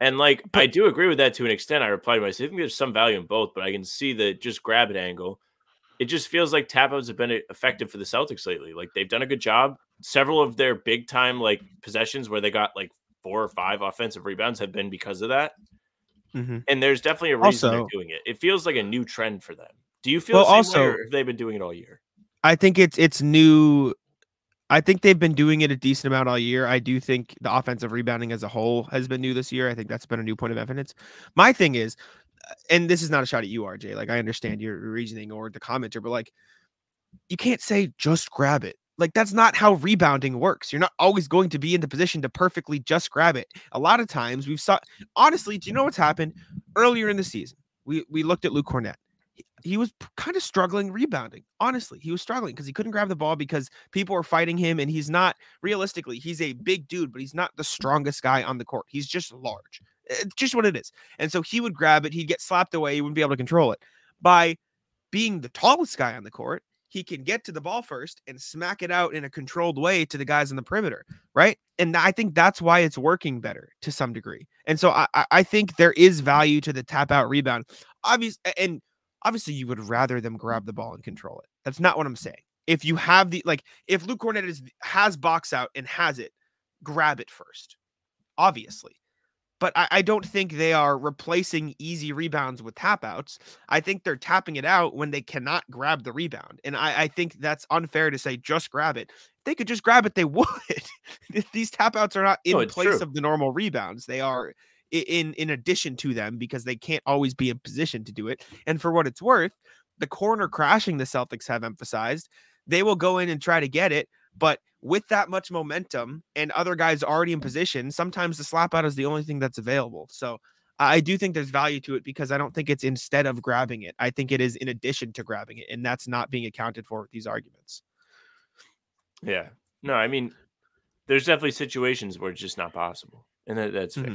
And like I do agree with that to an extent. I replied to myself. I think there's some value in both, but I can see the just grab it angle. It just feels like tap outs have been effective for the Celtics lately. Like they've done a good job. Several of their big time like possessions where they got like four or five offensive rebounds have been because of that. hmm And there's definitely a reason Also- they're doing it. It feels like a new trend for them. Do you feel Well, also- have been doing it all year? I think it's it's new. I think they've been doing it a decent amount all year. I do think the offensive rebounding as a whole has been new this year. I think that's been a new point of evidence. My thing is, uh, and this is not a shot at you, RJ. Like I understand your reasoning or the commenter, but like you can't say just grab it. Like that's not how rebounding works. You're not always going to be in the position to perfectly just grab it. A lot of times we've saw honestly, do you know what's happened earlier in the season? We we looked at Luke Kornet. He, was kind of struggling rebounding. Honestly, he was struggling because he couldn't grab the ball because people were fighting him and he's not realistically, he's a big dude, but he's not the strongest guy on the court. He's just large. Eh, it's just what it is. And so he would grab it, he'd get slapped away, he wouldn't be able to control it. By being the tallest guy on the court, he can get to the ball first and smack it out in a controlled way to the guys on the perimeter, right? And I think that's why it's working better to some degree. And so I, I- think there is value to the tap out rebound. Obvious and obviously you would rather them mm. grab the ball and control it. That's not what I'm saying. If you have the like, if Luke Kornet is has box out and has it, grab it first, obviously. But I, I don't think they are replacing easy rebounds with tap outs. I think they're tapping it out when they cannot grab the rebound. And I, I think that's unfair to say just grab it. If they could just grab it, they would. These tap outs are not in No, place true. of the normal rebounds. They are in in addition to them because they can't always be in position to do it. And for what it's worth, the corner crashing the Celtics have emphasized, they will go in and try to get it, but with that much momentum and other guys already in position, sometimes the slap out is the only thing that's available. So I do think there's value to it because I don't think it's instead of grabbing it. I think it is in addition to grabbing it, and that's not being accounted for with these arguments. Yeah. No, I mean, there's definitely situations where it's just not possible, and that, that's fair. Mm-hmm.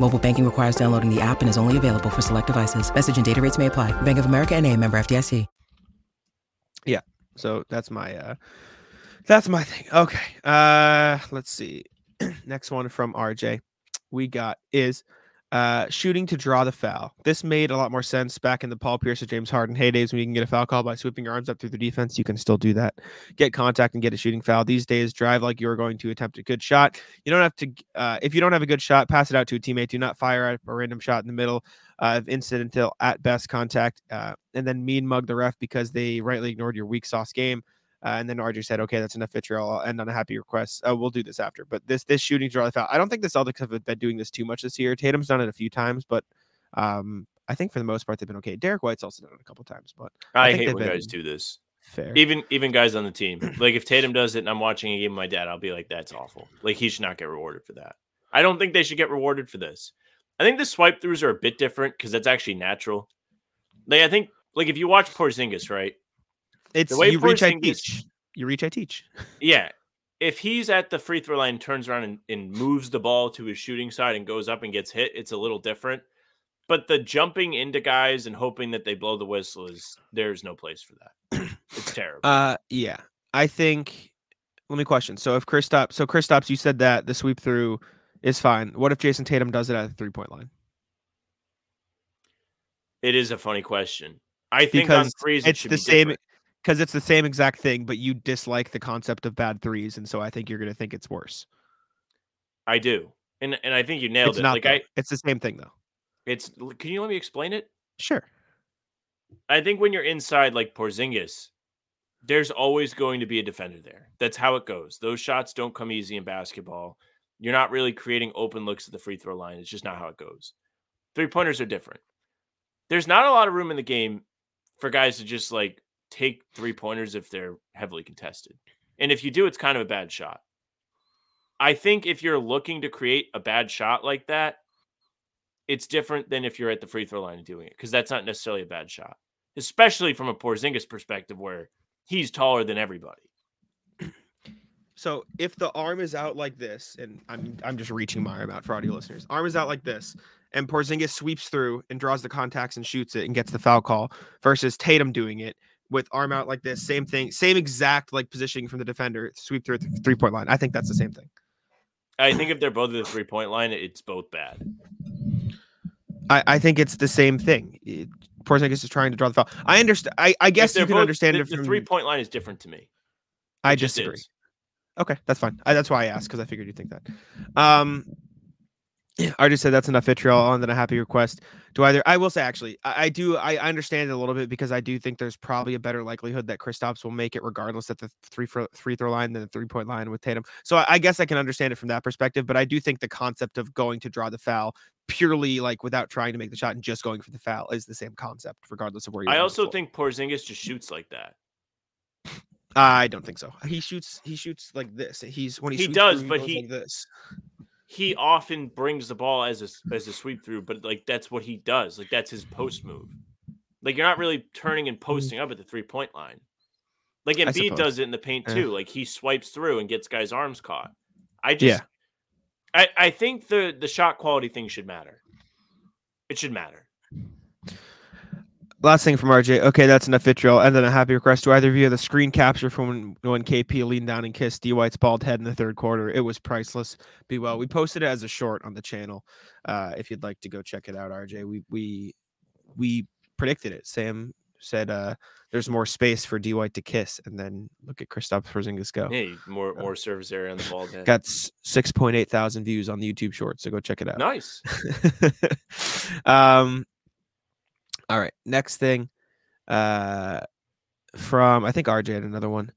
Mobile banking requires downloading the app and is only available for select devices. Message and data rates may apply. Bank of America and a member FDIC. Yeah. So that's my uh that's my thing. Okay. Uh let's see. Next one from RJ we got is uh shooting to draw the foul. This made a lot more sense back in the Paul Pierce or James Harden heydays when you can get a foul call by sweeping your arms up through the defense. You can still do that. Get contact and get a shooting foul. These days, drive like you're going to attempt a good shot. You don't have to uh if you don't have a good shot, pass it out to a teammate. Do not fire at a random shot in the middle uh, of incidental at best contact, uh, and then mean mug the ref because they rightly ignored your weak sauce game. Uh, and then RJ said, "Okay, that's enough vitriol. I'll end on a happy request. Uh, we'll do this after." But this this shooting draw the foul. I don't think the Celtics have been doing this too much this year. Tatum's done it a few times, but um, I think for the most part they've been okay. Derrick White's also done it a couple times, but I, think hate when guys do this. fair. Even even guys on the team. Like if Tatum does it and I'm watching a game with my dad, I'll be like, that's awful. Like he should not get rewarded for that. I don't think they should get rewarded for this. I think the swipe throughs are a bit different because that's actually natural. Like I think like if you watch Porzingis, right? It's way you reach, I teach. You reach, I teach. Yeah. If he's at the free throw line, turns around and, and moves the ball to his shooting side and goes up and gets hit, it's a little different. But the jumping into guys and hoping that they blow the whistle is there's no place for that. It's terrible. Uh, yeah, I think. Let me question. So if Kristaps, so Kristaps, you said that the sweep through is fine. What if Jayson Tatum does it at the three point line? it is a funny question. I think on Because threes it it's the same. different. Because it's the same exact thing, but you dislike the concept of bad threes, and so I think you're gonna think it's worse. I do, and and I think you nailed it's it. not. like though. I, it's the same thing though. it's. Can you let me explain it? Sure. I think when you're inside like Porzingis, there's always going to be a defender there. That's how it goes. Those shots don't come easy in basketball. You're not really creating open looks at the free throw line. It's just not how it goes. Three pointers are different. There's not a lot of room in the game for guys to just like take three pointers if they're heavily contested. And if you do, it's kind of a bad shot. I think if you're looking to create a bad shot like that, it's different than if you're at the free throw line and doing it because that's not necessarily a bad shot, especially from a Porzingis perspective where he's taller than everybody. So if the arm is out like this, and I'm I'm just reaching my arm out for audio listeners, arm is out like this, and Porzingis sweeps through and draws the contacts and shoots it and gets the foul call, versus Tatum doing it with arm out like this, same thing, same exact like positioning from the defender, sweep through the three point line. I think that's the same thing. I think if they're both at the three point line, it's both bad. I, I think it's the same thing. It, Porzingis is trying to draw the foul. I understand. I, I guess you can both- understand the, it the three point line is different to me. I disagree. Okay, that's fine. I, that's why I asked because I figured you'd think that. Um, I just said that's enough vitriol and then a happy request. Do either? I will say actually, I, I do. I, I understand it a little bit because I do think there's probably a better likelihood that Kristaps will make it regardless at the three fro- free throw line than the three point line with Tatum. So I, I guess I can understand it from that perspective. But I do think the concept of going to draw the foul purely like without trying to make the shot and just going for the foul is the same concept regardless of where you. I also think Porzingis just shoots like that. I don't think so. He shoots. He shoots like this. He's when he He sweeps does, through, but he- like this. He often brings the ball as a as a sweep through, but like that's what he does. Like that's his post move. Like you're not really turning and mm. posting up at the three point line. Like Embiid does it in the paint Yeah. too. Like he swipes through and gets guys' arms caught. I just, Yeah. I I think the the shot quality thing should matter. It should matter. Last thing from RJ. Okay, that's enough vitriol. And then a happy request to either of you the screen capture from when, when KP leaned down and kissed D White's bald head in the third quarter. It was priceless. Be well. We posted it as a short on the channel. Uh, if you'd like to go check it out, RJ. We we we predicted it. Sam said uh there's more space for D White to kiss, and then look at Kristaps Porzingis go. Hey, more more service area on the ball. head. Got six point eight thousand views on the YouTube short, so go check it out. nice. um all right next thing uh from i think rj had another one.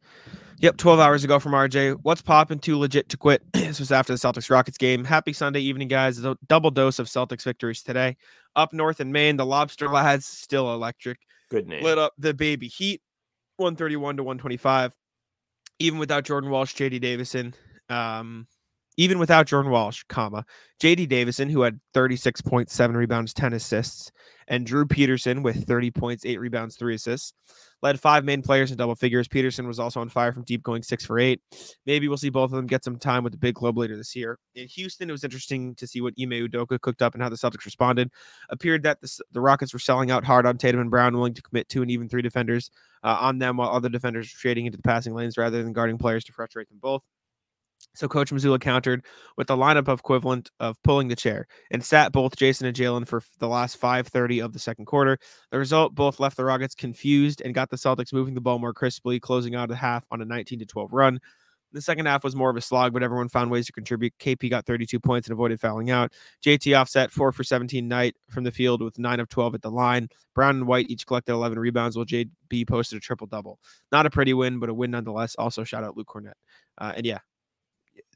Yep 12 hours ago from rj what's popping too legit to quit. This was after the celtics rockets game. Happy sunday evening guys. A double dose of celtics victories today. Up north in maine the lobster lads still electric Good name. lit up the baby heat 131 to 125 even without jordan walsh jd davison um even without Jordan Walsh, comma, JD Davison, who had 36.7 rebounds, 10 assists, and Drew Peterson with 30 points, 8 rebounds, 3 assists. Led five Maine players in double figures. Peterson was also on fire from deep, going six for eight. Maybe we'll see both of them get some time with the big club later this year. In Houston, it was interesting to see what Ime Udoka cooked up and how the Celtics responded. Appeared that the, the Rockets were selling out hard on Tatum and Brown, willing to commit two and even three defenders uh, on them, while other defenders were trading into the passing lanes rather than guarding players to frustrate them both. So Coach Mazzulla countered with the lineup equivalent of pulling the chair and sat both Jayson and Jaylen for the last 5:30 of the second quarter. The result both left the Rockets confused and got the Celtics moving the ball more crisply, closing out the half on a 19 to 12 run. The second half was more of a slog, but everyone found ways to contribute. KP got 32 points and avoided fouling out. JT offset four for 17 night from the field with nine of 12 at the line. Brown and White each collected 11 rebounds, while JB posted a triple double. Not a pretty win, but a win nonetheless. Also, shout out Luke Kornet. Uh, and yeah,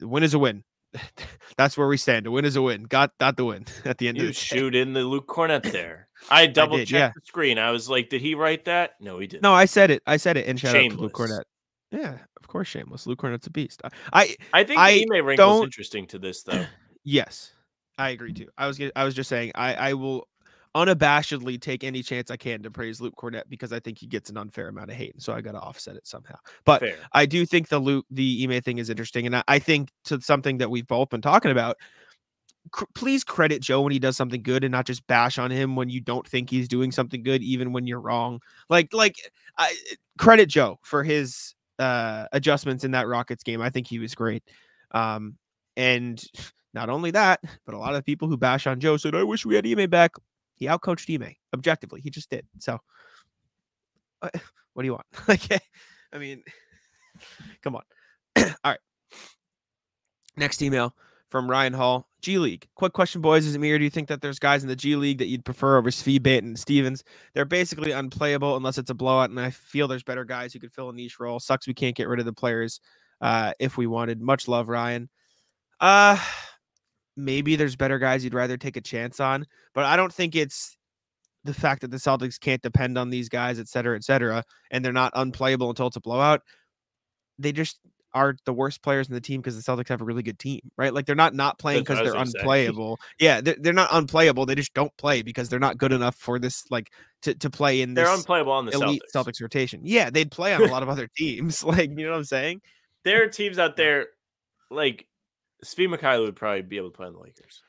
win is a win. That's where we stand. A win is a win. Got got the win at the end You of the day. shoot in the Luke Kornet there. I double checked yeah. the screen. I was like, did he write that? No, he didn't. No, I said it. I said it. And shout out to Luke Kornet. Yeah, of course, shameless. Luke Kornet's a beast. I, I I think I the email is don't- interesting to this though. yes, I agree too. I was I was just saying I I will unabashedly take any chance I can to praise Luke Kornet because I think he gets an unfair amount of hate, and so I got to offset it somehow. But Fair. I do think the Luke the email thing is interesting, and I, I think to something that we've both been talking about. cr- Please credit Joe when he does something good, and not just bash on him when you don't think he's doing something good, even when you're wrong. Like, like, I credit Joe for his uh adjustments in that Rockets game. I think he was great. Um, and not only that, but a lot of people who bash on Joe said, "I wish we had Ime back." He outcoached Ime objectively. He just did. So, what do you want? okay. I mean, come on. All right. Next email from Ryan Hall, G League. Quick question, boys. Is it me or do you think that there's guys in the G League that you'd prefer over Svi Bait and Stevens? They're basically unplayable unless it's a blowout, and I feel there's better guys who could fill a niche role. Sucks we can't get rid of the players uh, if we wanted. Much love, Ryan. Uh maybe there's better guys you'd rather take a chance on, but I don't think it's the fact that the Celtics can't depend on these guys, et cetera, et cetera, and they're not unplayable until it's a blowout. They just are the worst players in the team because the Celtics have a really good team, right? Like they're not not playing because they're unplayable. Yeah, they're, they're not unplayable. They just don't play because they're not good enough for this, like to, to play in They're unplayable on the elite Celtics. Celtics rotation. Yeah, they'd play on a lot of other teams. Like, you know what I'm saying? There are teams out there like Svi Mykhailiuk would probably be able to play on the Lakers.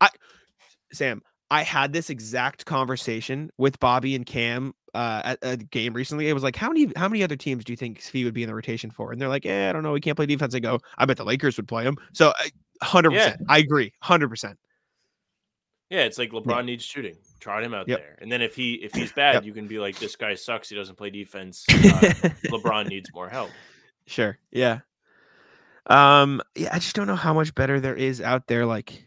I, Sam, I had this exact conversation with Bobby and Cam uh, at a game recently. It was like, how many how many other teams do you think Svi would be in the rotation for? And they're like, yeah, I don't know. We can't play defense. I go, I bet the Lakers would play him. So, hundred Yeah. percent, I agree, hundred percent. Yeah, it's like LeBron needs shooting. Trot him out Yep. there, and then if he if he's bad, Yep. you can be like, this guy sucks. He doesn't play defense. Uh, LeBron needs more help. Sure. Yeah. Um. Yeah. I just don't know how much better there is out there. Like,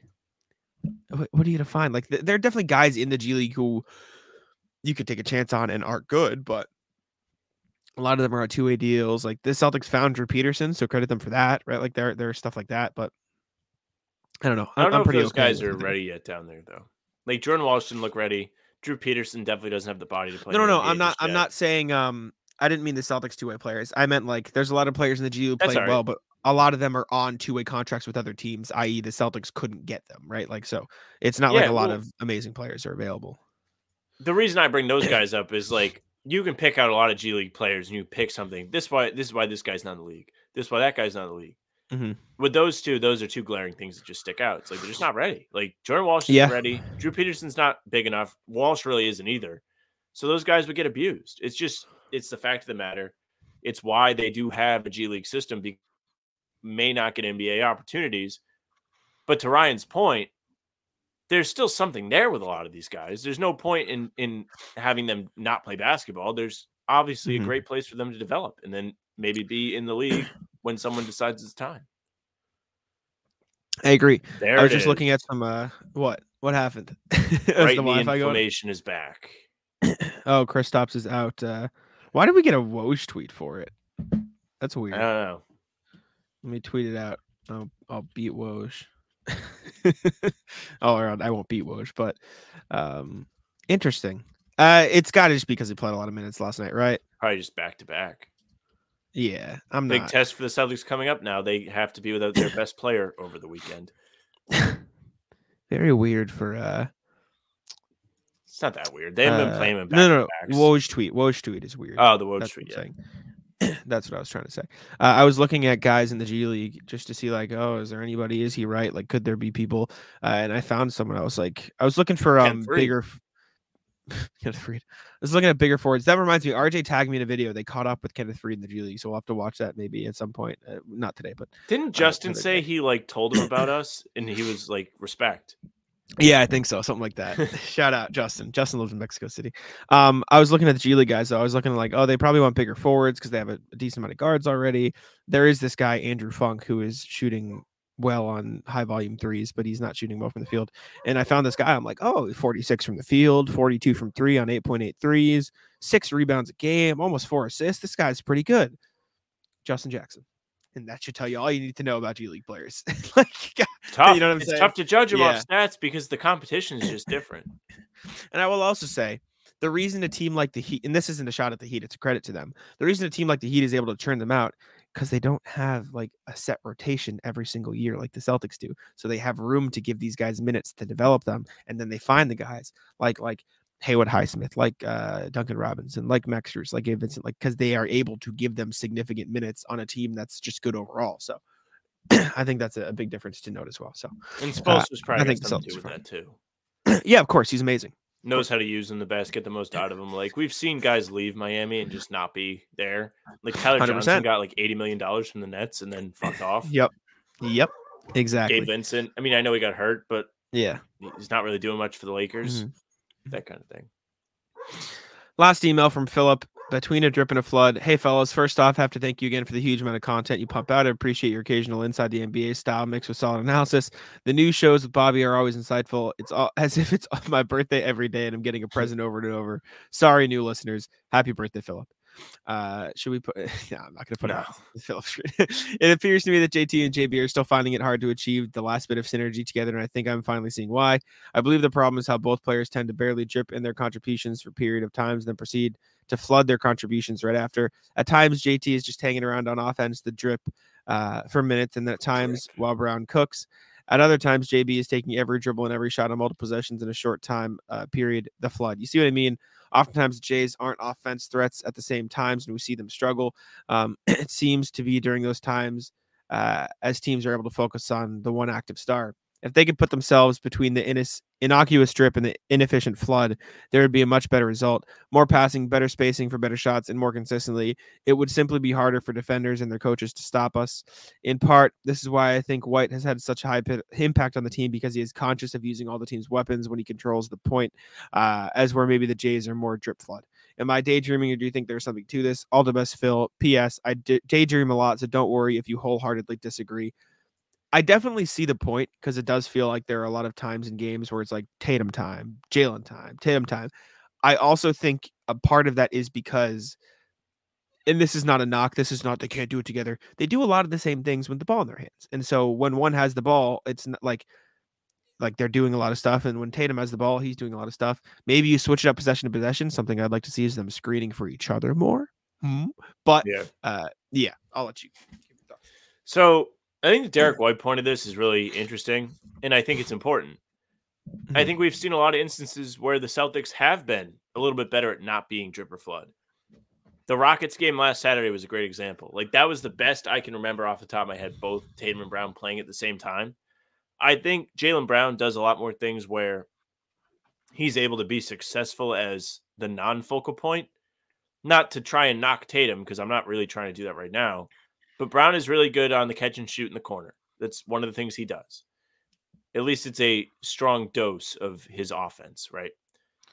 what, what are you gonna find? Like, th- there are definitely guys in the G League who you could take a chance on and aren't good, but a lot of them are on two way deals. Like the Celtics found Drew Peterson, so credit them for that, right? Like there, there's stuff like that, but I don't know. I don't I'm, know I'm if pretty those okay guys are ready yet down there though. Like Jordan Walsh didn't look ready. Drew Peterson definitely doesn't have the body to play. No, no, no. I'm not. I'm yet. not saying. Um, I didn't mean the Celtics two way players. I meant like there's a lot of players in the G who all right. well, but a lot of them are on two way contracts with other teams. I.e., the Celtics couldn't get them right. Like so, it's not like a lot well- of amazing players are available. the reason I bring those guys up is like you can pick out a lot of G League players and you pick something. This why this is why this guy's not in the league. This is why that guy's not in the league. Mhm. With those two, those are two glaring things that just stick out. It's like they're just not ready. Like Jordan Walsh isn't Yeah. ready. Drew Peterson's not big enough. Walsh really isn't either. So those guys would get abused. It's just it's the fact of the matter. It's why they do have a G League system. Be, may not get NBA opportunities, but to Ryan's point, there's still something there with a lot of these guys. There's no point in in having them not play basketball. There's obviously Mhm. a great place for them to develop and then maybe be in the league when someone decides it's time. I agree. There I was just looking at some. Uh, what? What happened? Right. the The, Wi-Fi going? is back. Oh, Kristaps is out. Uh, why did we get a Woj tweet for it? That's I weird. don't know. Let me tweet it out. I'll, I'll beat Woj. All around, I won't beat Woj, but um, interesting. Uh, it's got to just because he played a lot of minutes last night, right? Probably just back to back. Yeah, I'm Big not. test for the Celtics coming up now. They have to be without their best player over the weekend. Very weird for uh. It's not that weird. They haven't been uh, playing him back no, no, no. Woj tweet. Woj tweet is weird. Oh, the Woj That's tweet, what I'm yeah. That's what I was trying to say. Uh, I was looking at guys in the G League just to see, like, oh, is there anybody? Is he right? Like, could there be people? Uh, and I found someone. I was like, I was looking for um bigger. Kenneth Freed. I was looking at bigger forwards. That reminds me. RJ tagged me in a video. They caught up with Kenneth Freed in the G League, so we'll have to watch that maybe at some point. Uh, not today, but Didn't Justin say day. he like told him about us and he was like respect? Yeah, I think so. Something like that. Shout out Justin. Justin lives in Mexico City. Um, I was looking at the G League guys. though. I was looking like, oh, they probably want bigger forwards because they have a, a decent amount of guards already. There is this guy Andrew Funk who is shooting well on high volume threes, but he's not shooting well from the field. And I found this guy. I'm like, oh, 46 from the field, 42 from three on 8.8 threes, six rebounds a game, almost four assists. This guy's pretty good. Justin Jackson. And that should tell you all you need to know about G League players. like, Tough. know what I'm it's saying? tough to judge him Yeah. off stats because the competition is just different. And I will also say the reason a team like the Heat, and this isn't a shot at the Heat, it's a credit to them. The reason a team like the Heat is able to churn them out because they don't have like a set rotation every single year like the Celtics do. So they have room to give these guys minutes to develop them, and then they find the guys like like Haywood Highsmith, like uh, Duncan Robinson, like Max Strus, like Gabe Vincent, like because they are able to give them significant minutes on a team that's just good overall. So I think that's a, a big difference to note as well. So And Spoelstra's probably I think something to do with that too. yeah, of course, he's amazing. Knows how to use them the best, get the most out of them. Like we've seen guys leave Miami and just not be there. Like Tyler Johnson 100%. got like eighty million dollars from the Nets and then fucked off. Yep. Yep. Exactly. Gabe Vincent. I mean, I know he got hurt, but Yeah. he's not really doing much for the Lakers. Mhm. That kind of thing. Last email from Philip. Between a drip and a flood. Hey, fellas. First off, have to thank you again for the huge amount of content you pump out. I appreciate your occasional inside the NBA style mixed with solid analysis. The new shows with Bobby are always insightful. It's all as if it's my birthday every day and I'm getting a present over and over. Sorry, new listeners. Happy birthday, Philip. Uh, should we put? Yeah, I'm not going to put No. out Philip. it appears to me that JT and JB are still finding it hard to achieve the last bit of synergy together, and I think I'm finally seeing why. I believe the problem is how both players tend to barely drip in their contributions for a period of times, then proceed to flood their contributions right after. At times, JT is just hanging around on offense, the drip uh, for minutes, and at times while Brown cooks. At other times, JB is taking every dribble and every shot on multiple possessions in a short time uh, period. The flood. You see what I mean? Oftentimes, Jays aren't offense threats at the same times, and we see them struggle. Um, it seems to be during those times uh, as teams are able to focus on the one active star. If they could put themselves between the innoc- innocuous strip and the inefficient flood, there would be a much better result. More passing, better spacing for better shots, and more consistently. It would simply be harder for defenders and their coaches to stop us. In part, this is why I think White has had such a high pi- impact on the team because he is conscious of using all the team's weapons when he controls the point, uh, as where maybe the Jays are more drip flood. Am I daydreaming or do you think there's something to this? All the best, Phil. P.S. I d- daydream a lot, so don't worry if you wholeheartedly disagree. I definitely see the point because it does feel like there are a lot of times in games where it's like Tatum time, Jaylen time, Tatum time. I also think a part of that is because, and this is not a knock, this is not they can't do it together. They do a lot of the same things with the ball in their hands. And so when one has the ball, it's not like like they're doing a lot of stuff. And when Tatum has the ball, he's doing a lot of stuff. Maybe you switch it up possession to possession. Something I'd like to see is them screening for each other more. Hmm. But Yeah. uh yeah, I'll let you give your thoughts. So I think the Derrick White point of this is really interesting, and I think it's important. I Mhm. think we've seen a lot of instances where the Celtics have been a little bit better at not being drip or flood. The Rockets game last Saturday was a great example. Like that was the best I can remember off the top of my head, both Tatum and Brown playing at the same time. I think Jaylen Brown does a lot more things where he's able to be successful as the non-focal point, not to try and knock Tatum because I'm not really trying to do that right now. But Brown is really good on the catch and shoot in the corner. That's one of the things he does. At least it's a strong dose of his offense, right?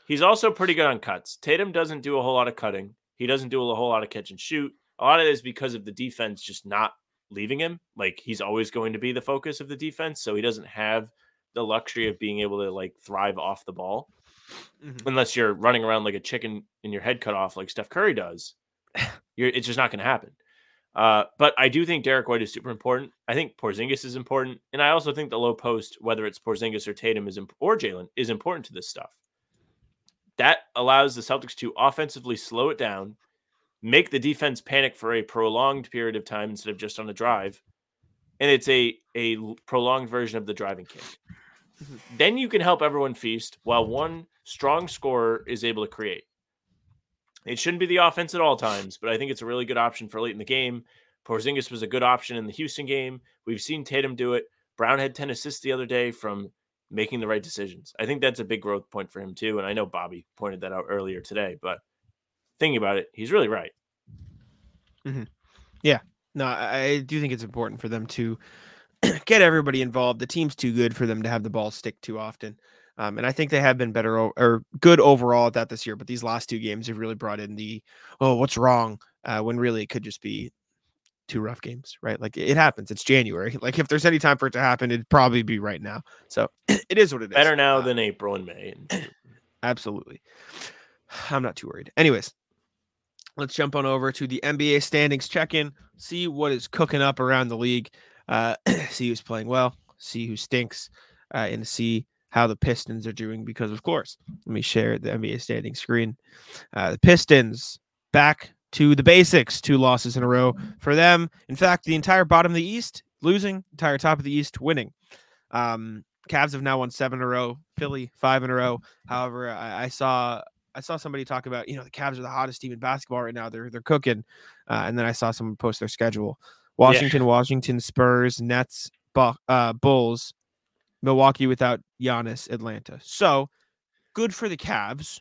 He's also pretty good on cuts. Tatum doesn't do a whole lot of cutting. He doesn't do a whole lot of catch and shoot. A lot of it is because of the defense just not leaving him. Like he's always going to be the focus of the defense, so he doesn't have the luxury of being able to like thrive off the ball Mhm. unless you're running around like a chicken and your head cut off like Steph Curry does. You're, it's just not going to happen. Uh, but I do think Derrick White is super important. I think Porzingis is important, and I also think the low post, whether it's Porzingis or Tatum, is imp- or Jaylen, is important to this stuff. That allows the Celtics to offensively slow it down, make the defense panic for a prolonged period of time instead of just on the drive. And it's a a prolonged version of the driving kick. Mhm. Then you can help everyone feast while one strong scorer is able to create. It shouldn't be the offense at all times, but I think it's a really good option for late in the game. Porzingis was a good option in the Houston game. We've seen Tatum do it. Brown had 10 assists the other day from making the right decisions. I think that's a big growth point for him too. And I know Bobby pointed that out earlier today, but thinking about it, he's really right. Mm-hmm. Yeah. No, I do think it's important for them to get everybody involved. The team's too good for them to have the ball stick too often. Um, and I think they have been better o- or good overall at that this year. But these last two games have really brought in the, oh, what's wrong? Uh, when really it could just be two rough games, right? Like it happens. It's January. Like if there's any time for it to happen, it'd probably be right now. So it is what it is. Better now Uh, than April and May. Absolutely. I'm not too worried. Anyways, let's jump on over to the NBA standings check in, see what is cooking up around the league, uh, see who's playing well, see who stinks, uh, and see how the Pistons are doing. Because, of course, let me share the NBA standing screen. Uh, the Pistons back to the basics, two losses in a row for them. In fact, the entire bottom of the East losing, entire top of the East winning. Um, Cavs have now won seven in a row. Philly five in a row. However, I, I saw I saw somebody talk about you know the Cavs are the hottest team in basketball right now. They're they're cooking, uh, and then I saw someone post their schedule: Washington, Washington, Spurs, Nets, Bu- uh, Bulls, Milwaukee without Giannis, Atlanta. So good for the Cavs.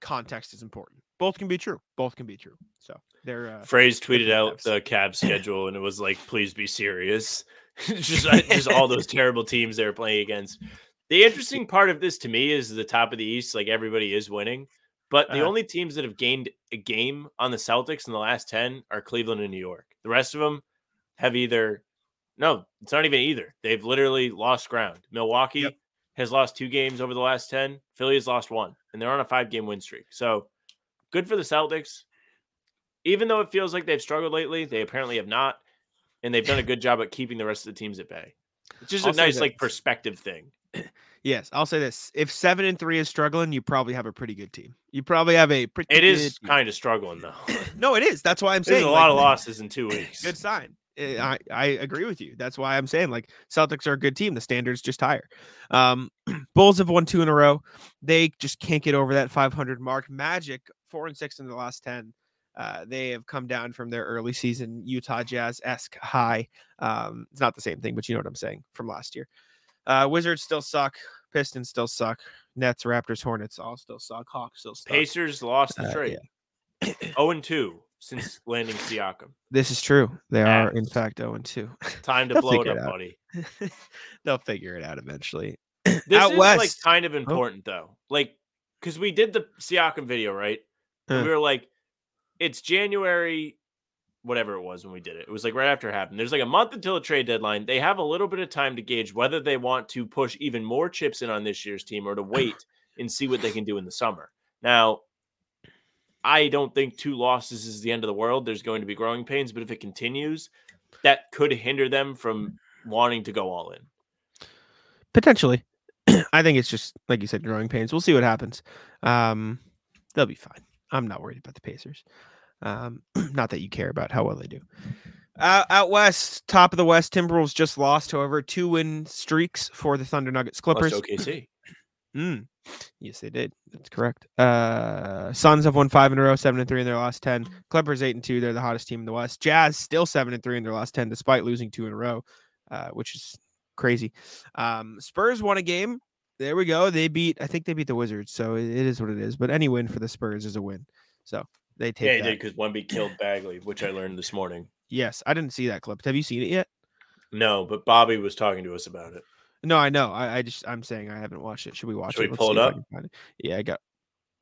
Context is important. Both can be true. Both can be true. So they're uh, Phrase tweeted out Cavs. the Cavs schedule, and it was like, "Please be serious." just, uh, just all those terrible teams they were playing against. The interesting part of this to me is the top of the East. Like everybody is winning, but the Uh-huh. only teams that have gained a game on the Celtics in the last ten are Cleveland and New York. The rest of them have either no, it's not even either. They've literally lost ground. Milwaukee Yep. has lost two games over the last ten. Philly has lost one, and they're on a five-game win streak. So good for the Celtics. Even though it feels like they've struggled lately, they apparently have not, and they've done a good job at keeping the rest of the teams at bay. It's just I'll a nice like perspective thing. yes. I'll say this: if seven and three is struggling, you probably have a pretty good team. You probably have a pretty. It is kind of struggling though. No, it is. That's why I'm There's saying a like, lot of losses in two weeks. Good sign. Eh, I, I agree with you. That's why I'm saying like Celtics are a good team. The standards just higher. Um, Bulls have won two in a row. They just can't get over that 500 mark. Magic four and six in the last ten. Uh, they have come down from their early season Utah Jazz esque high. Um, it's not the same thing, but you know what I'm saying from last year. Uh, Wizards still suck. Pistons still suck. Nets, Raptors, Hornets all still suck. Hawks still suck. Pacers lost the Uh, trade. 0 and 2 since landing Siakam. This is true. They are in fact 0 and 2. Time to blow it up, out. buddy. They'll figure it out eventually. This Out is like kind of important though. Like because we did the Siakam video, right? And Uh. we were like, it's January, whatever it was when we did it. It was like right after it happened. There's like a month until the trade deadline. They have a little bit of time to gauge whether they want to push even more chips in on this year's team or to wait and see what they can do in the summer. Now, I don't think two losses is the end of the world. There's going to be growing pains, but if it continues, that could hinder them from wanting to go all in. Potentially. I think it's just like you said, growing pains. We'll see what happens. Um, they'll be fine. I'm not worried about the Pacers. Um, not that you care about how well they do. Uh, out west, top of the West, Timberwolves just lost. However, two win streaks for the Thunder Nuggets Clippers. Lost OKC. Mm. Yes, they did. That's correct. Uh, Suns have won five in a row, seven and three in their last ten. Clippers eight and two. They're the hottest team in the West. Jazz still seven and three in their last ten, despite losing two in a row, uh, which is crazy. Um, Spurs won a game. There we go. They beat. I think they beat the Wizards, so it, is what it is. But any win for the Spurs is a win. So they take Yeah, that. did because Wemby killed Bagley, which I learned this morning. Yes, I didn't see that clip. Have you seen it yet? No, but Bobby was talking to us about it. No, I know. I, I just I'm saying I haven't watched it. Should we watch Should it? we pull see it if I up? can find it. Yeah, I got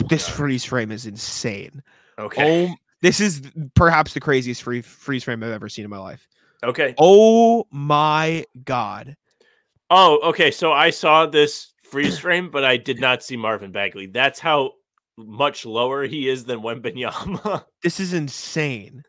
this freeze frame is insane. Okay. Oh, this is perhaps the craziest free freeze frame I've ever seen in my life. okay. Oh my god. Oh, okay. So I saw this freeze frame, but I did not see Marvin Bagley. That's how much lower he is than Wembanyama. This is insane.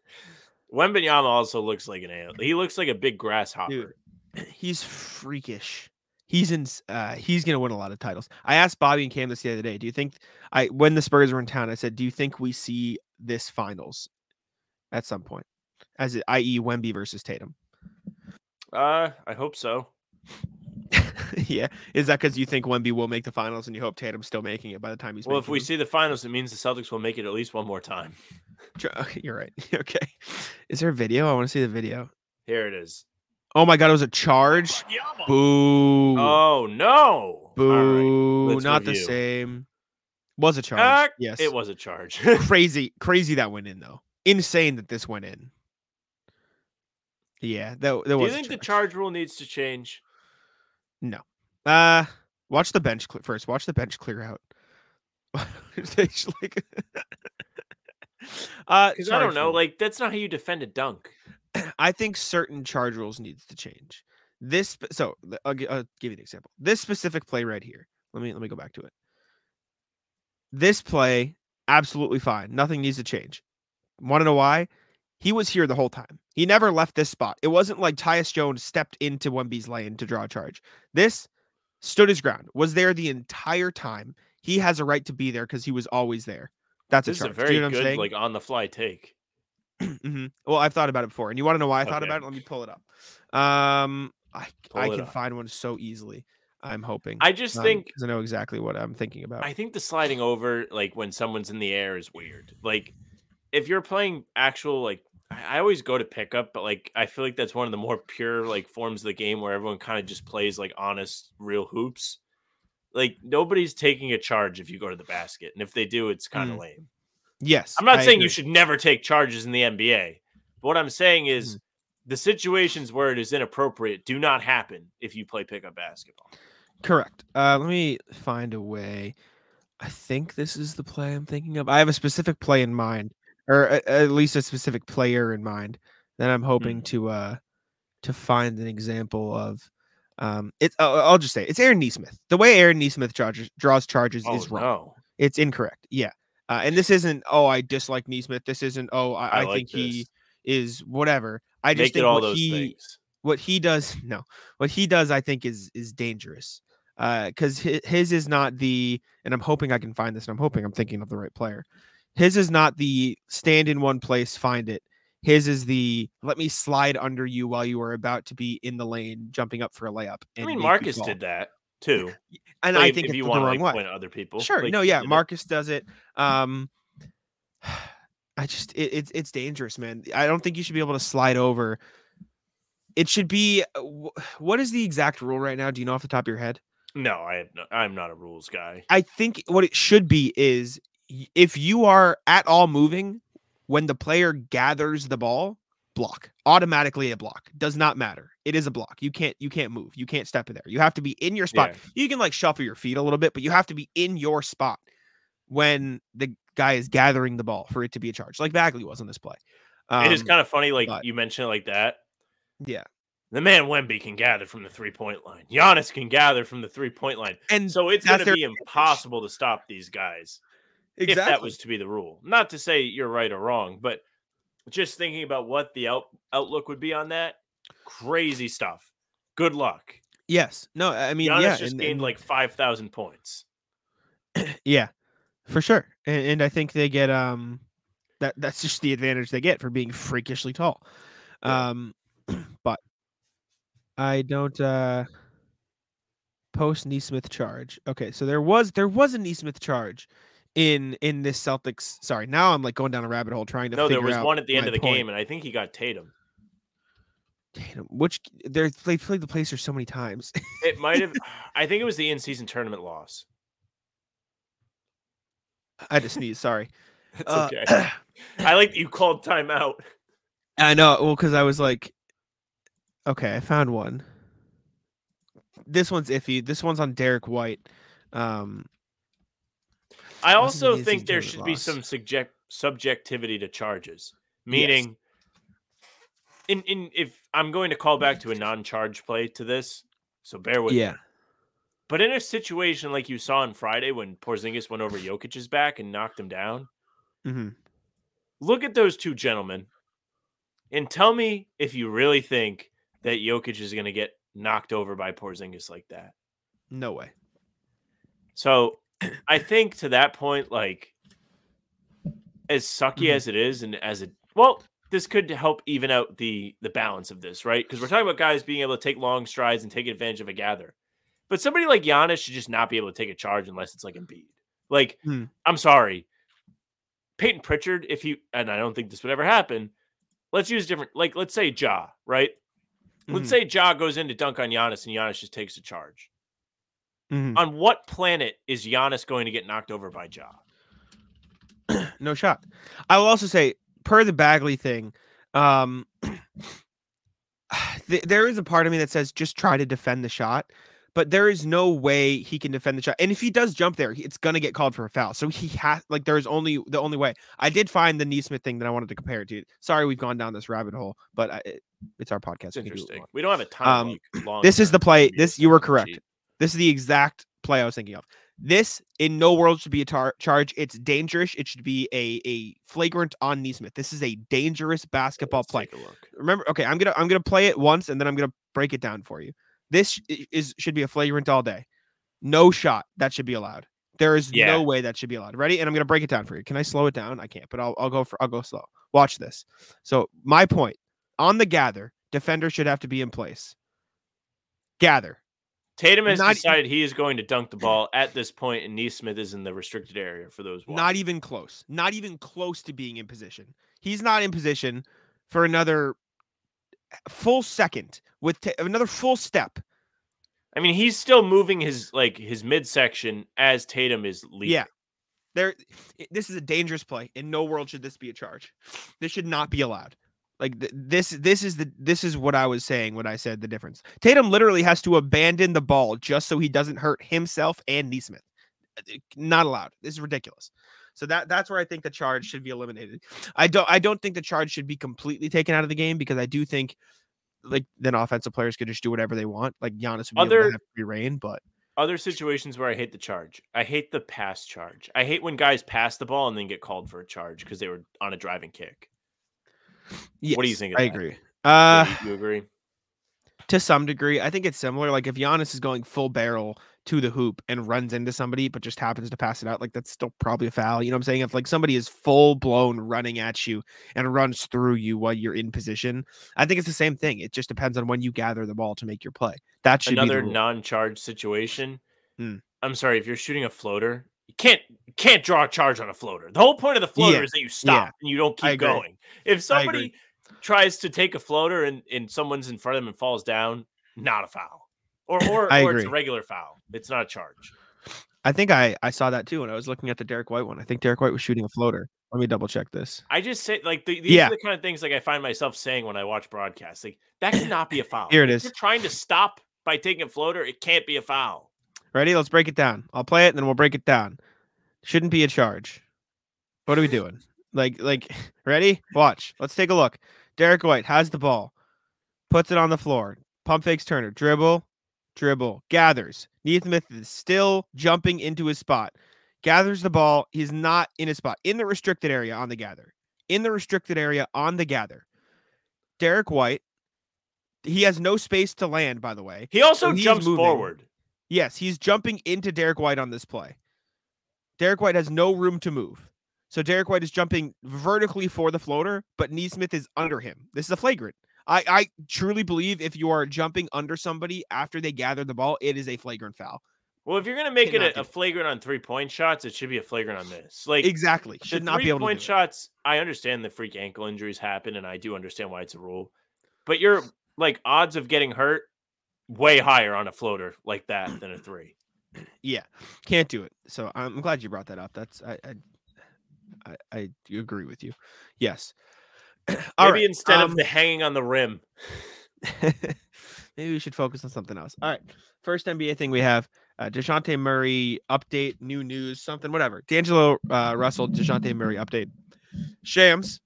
Wembanyama also looks like an alien. He looks like a big grasshopper. He's freakish. He's in uh he's gonna win a lot of titles. I asked Bobby and Cam this the other day. Do you think I when the Spurs were in town, I said, Do you think we see this finals at some point, as it, i.e. Wemby versus Tatum. Uh, I hope so. yeah, is that because you think Wemby will make the finals and you hope Tatum's still making it by the time he's? Well, if we them? see the finals, it means the Celtics will make it at least one more time. You're right. Okay, is there a video? I want to see the video. Here it is. Oh my god, it was a charge. Boo. Oh no! Boo. let's Not the same. Was a charge. Ah, yes. It was a charge. crazy, crazy that went in though. Insane that this went in. Yeah, that, that Do was. you a think the charge. charge rule needs to change? No. Uh watch the bench cl- first. Watch the bench clear out. Like uh Because I don't know. rule. Like that's not how you defend a dunk. I think certain charge rules needs to change. This so I'll, gi- I'll give you an example. This specific play right here. Let me let me go back to it. This play absolutely fine. Nothing needs to change. Want to know why? He was here the whole time. He never left this spot. It wasn't like Tyus Jones stepped into Wemby's lane to draw a charge. This stood his ground. Was there the entire time. He has a right to be there because he was always there. That's This a is a charge. Do very you know good, like on the fly take. hmm Well, I've thought about it before, and you want to know why I thought Okay. about it? Let me pull it up. Um, I Pull I can up. find one so easily. I'm hoping. I just um, think I know exactly what I'm thinking about. I think the sliding over, like when someone's in the air, is weird. Like if you're playing actual, like I I always go to pickup, but like I feel like that's one of the more pure like forms of the game where everyone kind of just plays like honest, real hoops. Like nobody's taking a charge if you go to the basket, and if they do, it's kind of Mm. lame. Yes, I'm not I saying you should never take charges in the NBA, but what I'm saying is Mm. the situations where it is inappropriate do not happen if you play pickup basketball. Correct. Uh, let me find a way. I think this is the play I'm thinking of. I have a specific play in mind, or a- at least a specific player in mind that I'm hoping to uh to find an example of. Um, it's I'll, I'll just say it's Aaron Nesmith. The way Aaron Nesmith charges, draws charges Oh is wrong. no! It's incorrect. Yeah. Uh, and this isn't, oh, I dislike Nesmith. This isn't, oh, I, I I, like think he is whatever. I just Make think all what those he things. what he does, no, what he does, I think is is dangerous. Uh, because his, his is not the, and I'm hoping I can find this, and I'm hoping I'm thinking of the right player. His is not the stand in one place, find it. His is the let me slide under you while you are about to be in the lane, jumping up for a layup. I and mean, Marcus did that too. and Like, I if- think if it's you want to like at other people, Sure. like, no, yeah. Marcus does it. Um I just it, it's it's dangerous, man. I don't think you should be able to slide over. It should be uh, what is the exact rule right now? Do you know off the top of your head? No, I have no, I'm not a rules guy. I think what it should be is if you are at all moving when the player gathers the ball, block. Automatically a block. Does not matter. It is a block. You can't you can't move. You can't step in there. You have to be in your spot. Yeah. You can like shuffle your feet a little bit, but you have to be in your spot when the guy is gathering the ball for it to be a charge. Like Bagley was on this play. it is Um, kind of funny, like but- you mentioned it like that. yeah. The man Wemby can gather from the three point line. Giannis can gather from the three point line. And So it's going to be impossible to stop these guys if that was to be the rule. Not to say you're right or wrong, but just thinking about what the out, outlook would be on that, crazy stuff. Good luck. yes. No, I mean, Giannis yeah. just and- gained and- like five thousand points. Yeah, for sure. And, and I think they get um that that's just the advantage they get for being freakishly tall. Yeah. Um but I don't uh post Nesmith charge. Okay, so there was there was a Nesmith charge in in this Celtics. Sorry, now I'm like going down a rabbit hole trying to No, there was one at the end of the point. game, and I think he got Tatum. Tatum, which they're they played the placer so many times. It might have. I think it was the in-season tournament loss. I just to sneeze. Sorry. It's Uh, okay. I like that you called timeout. I know. Well, because I was like, okay, I found one. This one's iffy. This one's on Derrick White. Um, I also think there should be some subject subjectivity to charges. Meaning, in in if I'm going to call back to a non-charge play to this, so bear with yeah, me. But in a situation like you saw on Friday when Porzingis went over Jokic's back and knocked him down, mm-hmm. look at those two gentlemen and tell me if you really think that Jokic is going to get knocked over by Porzingis like that. no way. So I think to that point, like as sucky Mhm. as it is, and as it well, this could help even out the the balance of this, right? Because we're talking about guys being able to take long strides and take advantage of a gather. But somebody like Giannis should just not be able to take a charge unless it's like Embiid. Like, Hmm. I'm sorry. Payton Pritchard, if he and I don't think this would ever happen, let's use different like let's say Ja, right? Let's Mhm. say Ja goes in to dunk on Giannis and Giannis just takes a charge. Mhm. On what planet is Giannis going to get knocked over by Ja? no shot. I will also say, per the Bagley thing, um, th- there is a part of me that says just try to defend the shot, but there is no way he can defend the shot. And if he does jump there, it's gonna get called for a foul. So he has like there's only the only way. I did find the Nesmith thing that I wanted to compare it to. Sorry, we've gone down this rabbit hole, but I, it, it's our podcast. It's we do what we interesting. We don't have a time. Um, like long. this is the play- this- you were stuff on the correct. This is the exact play I was thinking of. This in no world should be a tar- charge. It's dangerous. It should be a a flagrant on Nesmith. This is a dangerous basketball Let's play. take a look. Remember, okay, I'm gonna I'm gonna play it once and then I'm gonna break it down for you. This is should be a flagrant all day. No shot that should be allowed. There is Yeah. no way that should be allowed. Ready? And I'm gonna break it down for you. Can I slow it down? I can't, but I'll I'll go for I'll go slow. Watch this. So my point on the gather, defender should have to be in place. Gather. Tatum has Not- decided he is going to dunk the ball at this point, and Nesmith is in the restricted area for those. Not even close. Not even close to being in position. He's not in position for another eh, full second with ta- another full step. I mean, he's still moving his like his midsection as Tatum is leaving. Yeah. There this is a dangerous play. In no world should this be a charge. This should not be allowed. Like th- this this is the this is what I was saying when I said the difference. Tatum literally has to abandon the ball just so he doesn't hurt himself and Nesmith. Uh, Not allowed. This is ridiculous. So that that's where I think the charge should be eliminated. I don't I don't think the charge should be completely taken out of the game because I do think like then offensive players could just do whatever they want. Like Giannis would be able Other- to have free reign, but Other situations where I hate the charge. I hate the pass charge. I hate when guys pass the ball and then get called for a charge because they were on a driving kick. What do you yes, think of I that? agree. Uh you- you agree? to some degree. I think it's similar. Like if Giannis is going full barrel to the hoop and runs into somebody, but just happens to pass it out, like that's still probably a foul. You know what I'm saying? If like somebody is full blown running at you and runs through you while you're in position, I think it's the same thing. It just depends on when you gather the ball to make your play. That should Another non-charge situation. Hmm. I'm sorry if you're shooting a floater, can't can't draw a charge on a floater. The whole point of the floater Yeah, is that you stop and you don't keep going. If somebody tries to take a floater and, and someone's in front of them and falls down, not a foul. Or or, or it's a regular foul. It's not a charge. I think I I saw that too when I was looking at the Derrick White one. I think Derrick White was shooting a floater. Let me double check this. I just say like the, these Yeah. are the kind of things like I find myself saying when I watch broadcasts. Like that cannot be a foul. Here it If is. You're trying to stop by taking a floater. It can't be a foul. Ready? Let's break it down. I'll play it and then we'll break it down. Shouldn't be a charge. What are we doing? Like, like, ready? Watch. Let's take a look. Derrick White has the ball, puts it on the floor, pump fakes Turner, dribble, dribble, gathers. Nesmith is still jumping into his spot, gathers the ball. He's not in his spot in the restricted area on the gather. In the restricted area on the gather. Derrick White, he has no space to land, by the way. He also So jumps moving. forward. Yes, he's jumping into Derrick White on this play. Derrick White has no room to move. So Derrick White is jumping vertically for the floater, but Nesmith is under him. This is a flagrant. I, I truly believe if you are jumping under somebody after they gather the ball, it is a flagrant foul. Well, if you're gonna make it a, a flagrant on three point shots, it should be a flagrant on this. Like Exactly. Should not be able to three-point do it. shots. I understand the freak ankle injuries happen, and I do understand why it's a rule. But your like odds of getting hurt way higher on a floater like that than a three. Yeah, can't do it. So I'm glad you brought that up. That's I I I, I agree with you. Yes. All Maybe right, instead um, of the hanging on the rim. Maybe we should focus on something else. All right. First NBA thing we have uh, Dejounte Murray update, new news, something, whatever. D'Angelo uh, Russell, Dejounte Murray update. Shams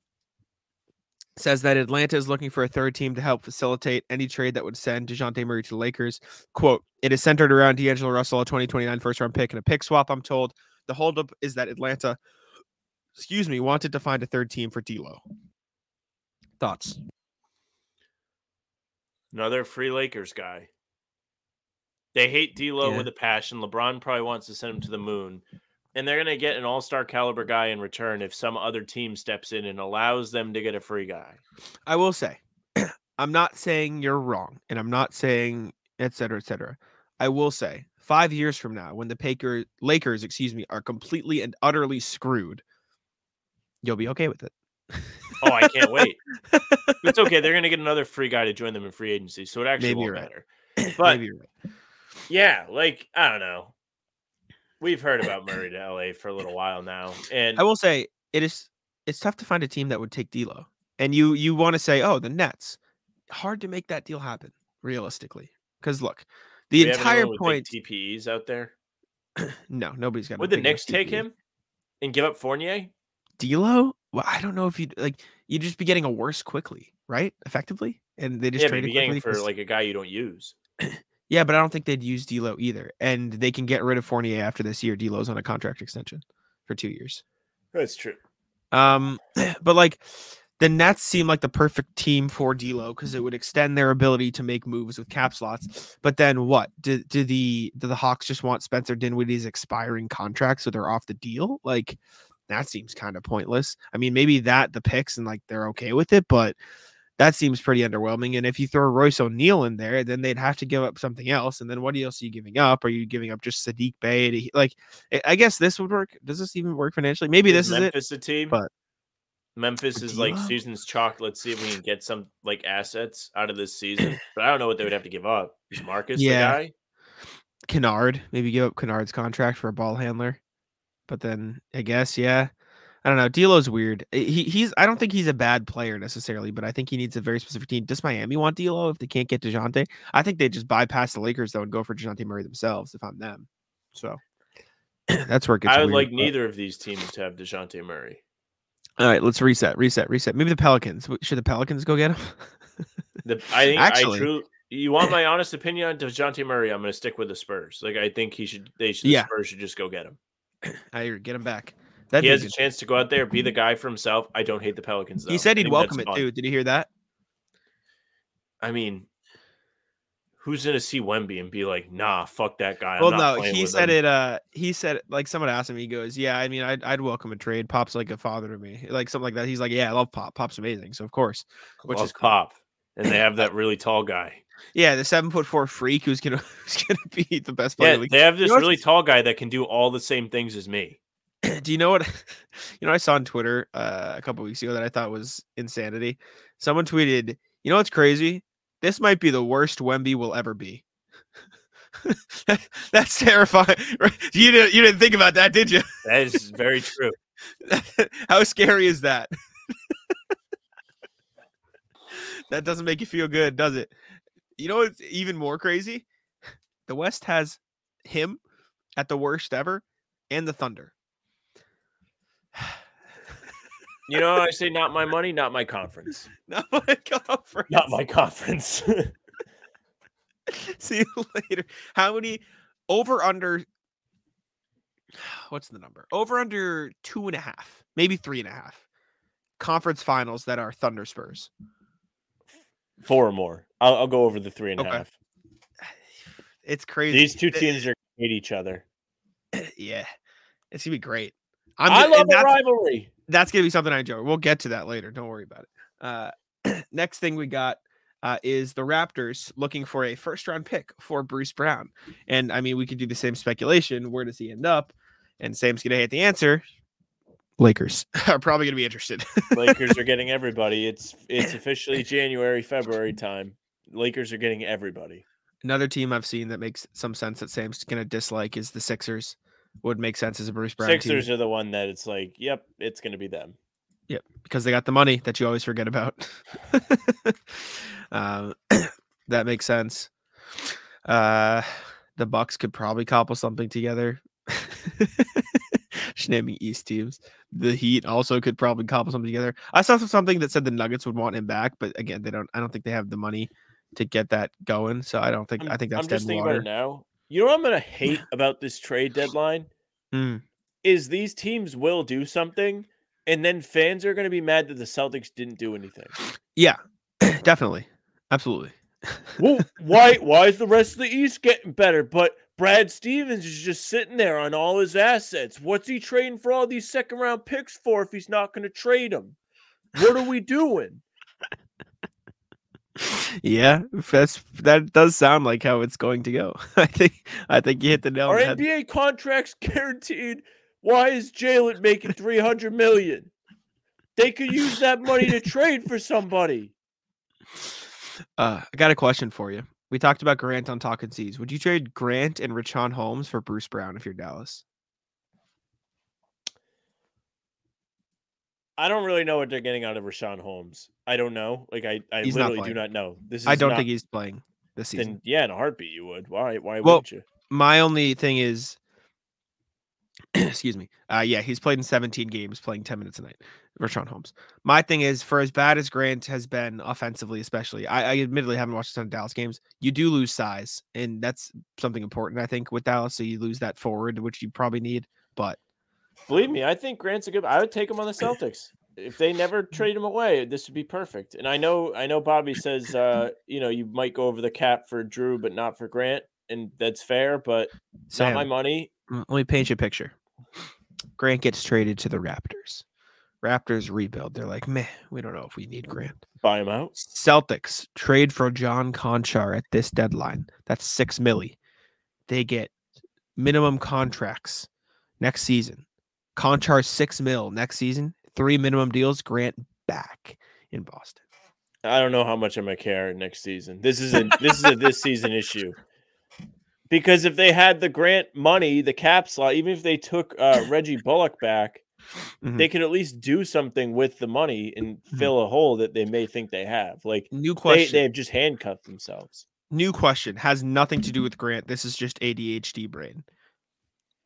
says that Atlanta is looking for a third team to help facilitate any trade that would send Dejounte Murray to the Lakers. Quote, it is centered around D'Angelo Russell, a 2029 first round pick and a pick swap, I'm told. The holdup is that Atlanta, excuse me, wanted to find a third team for D'Lo. Thoughts? Another free Lakers guy. They hate D'Lo Yeah. with a passion. LeBron probably wants to send him to the moon. And they're gonna get an all-star caliber guy in return if some other team steps in and allows them to get a free guy. I will say, I'm not saying you're wrong, and I'm not saying et cetera, et cetera. I will say, five years from now, when the Paker, Lakers, excuse me, are completely and utterly screwed, you'll be okay with it. Oh, I can't wait. It's okay. They're gonna get another free guy to join them in free agency, so it actually Maybe won't you're right. matter. But Maybe you're right. yeah, like I don't know. We've heard about Murray to LA for a little while now, and I will say it is it's tough to find a team that would take D'Lo, and you you want to say, oh, the Nets. Hard to make that deal happen realistically, because look, the we entire point. TPEs out there. No, nobody's got. Would the Knicks take him and give up Fournier? D'Lo? Well, I don't know if you like. You'd just be getting a worse quickly, right? Effectively, and they just Yeah, trade you're getting for like a guy you don't use. Yeah, but I don't think they'd use D'Lo either, and they can get rid of Fournier after this year. D'Lo's on a contract extension for two years. That's true. Um, but like the Nets seem like the perfect team for D'Lo because it would extend their ability to make moves with cap slots. But then what? Do, do the do the Hawks just want Spencer Dinwiddie's expiring contract so they're off the deal? Like that seems kind of pointless. I mean, maybe that the picks and like they're okay with it, but that seems pretty underwhelming. And if you throw Royce O'Neale in there, then they'd have to give up something else. And then what else are you giving up? Are you giving up just Saddiq Bey? To, like, I- guess this would work. Does this even work financially? Maybe this is it. Memphis a team. but- Memphis is like? Susan's chalk. Let's see if we can get some like assets out of this season. But I don't know what they would have to give up. Is Marcus Yeah. the guy? Kennard, maybe give up Kennard's contract for a ball handler. But then I guess, yeah. I don't know. D'Lo's weird. He he's I don't think he's a bad player necessarily, but I think he needs a very specific team. Does Miami want D'Lo if they can't get Dejounte? I think they just bypass the Lakers though and go for Dejounte Murray themselves if I'm them. So that's where it gets I would weird, like but- neither of these teams to have Dejounte Murray. All right, let's reset, reset, reset. Maybe the Pelicans. Should the Pelicans go get him? The, I think Actually- I truly. You want my honest opinion on Dejounte Murray? I'm going to stick with the Spurs. Like I think he should. They should. The Yeah. Spurs should just go get him. I agree. Get him back. That'd he has a good. chance to go out there, be the guy for himself. I don't hate the Pelicans. Though. He said he'd welcome it fun. too. Did you hear that? I mean, who's going to see Wemby and be like, "Nah, fuck that guy." I'm well, no, he said him." it. Uh, he said like someone asked him. He goes, "Yeah, I mean, I'd, I'd welcome a trade. Pop's like a father to me, like something like that." He's like, "Yeah, I love Pop. Pop's amazing, so of course." Which Love is cool. pop, and they have that really tall guy. Yeah, the seven foot four freak who's gonna who's gonna be the best player. Yeah, the they have this know really tall guy that can do all the same things as me. Do you know what? You know, I saw on Twitter uh, a couple weeks ago that I thought was insanity. Someone tweeted, "You know what's crazy? This might be the worst Wemby will ever be." That's terrifying. You didn't you didn't think about that, did you? That is very true. How scary is that? that doesn't make you feel good, does it? You know what's even more crazy? The West has him at the worst ever and the Thunder. You know, I say not my money, not my conference. Not my conference. Not my conference. See you later. How many over under? What's the number? Over under two and a half, maybe three and a half conference finals that are Thunder Spurs. Four or more. I'll, I'll go over the three and a half. Okay. It's crazy. These two teams are gonna hate each other. yeah, it's gonna be great. I'm I love and a that's, rivalry. that's gonna be something I enjoy. We'll get to that later. Don't worry about it. Uh, next thing we got uh, is the Raptors looking for a first round pick for Bruce Brown. And I mean, we could do the same speculation. Where does he end up? And Sam's gonna hate the answer. Lakers are probably gonna be interested. Lakers are getting everybody. It's it's officially January, February time. Lakers are getting everybody. Another team I've seen that makes some sense that Sam's gonna dislike is the Sixers. Would make sense as a Bruce Brown Sixers team are the one that it's like, yep, it's gonna be them. Yep, because they got the money that you always forget about. um, that makes sense. Uh, the Bucks could probably cobble something together. Naming East teams. The Heat also could probably cobble something together. I saw something that said the Nuggets would want him back, but again, they don't. I don't think they have the money to get that going. So I don't think. I'm, I think that's I'm dead just thinking water. about it now. You know what I'm gonna hate about this trade deadline Mm, is these teams will do something, and then fans are gonna be mad that the Celtics didn't do anything. yeah, definitely, absolutely. well, why why is the rest of the East getting better? But Brad Stevens is just sitting there on all his assets. What's he trading for all these second round picks for if he's not going to trade them? What are we doing? Yeah, that's that does sound like how it's going to go. I think I think you hit the nail on the head. NBA contracts guaranteed? Why is Jaylen making 300 million? They could use that money to trade for somebody. Uh, I got a question for you. We talked about Grant on Talking Seas. Would you trade Grant and Richaun Holmes for Bruce Brown if you're Dallas? I don't really know what they're getting out of Richaun Holmes. I don't know. Like I, I He's not literally do not know. This is I don't not, think he's playing this season. then yeah, in a heartbeat you would. Why why Well, wouldn't you? My only thing is, excuse me. Uh, yeah, he's played in 17 games, playing 10 minutes a night. Richaun Holmes. My thing is, for as bad as Grant has been offensively, especially, I, I admittedly haven't watched a ton of Dallas games. You do lose size, and that's something important, I think, with Dallas. So you lose that forward, which you probably need. But Believe me, I think Grant's a good I would take him on the Celtics. If they never trade him away, this would be perfect. And I know I know Bobby says uh, you know, you might go over the cap for Drew, but not for Grant, and that's fair, but it's not my money. let me paint you a picture. Grant gets traded to the Raptors. Raptors rebuild. They're like, meh, we don't know if we need Grant. Buy him out. Celtics trade for John Konchar at this deadline. That's six milli. They get minimum contracts next season. Konchar six mil next season. Three minimum deals. Grant back in Boston. I don't know how much I'm gonna care next season. This is a this is a this season issue. Because if they had the grant money, the cap slot, even if they took uh, Reggie Bullock back, Mhm. they could at least do something with the money and fill a hole that they may think they have. Like New question. they have just handcuffed themselves. New question has nothing to do with Grant. This is just ADHD brain.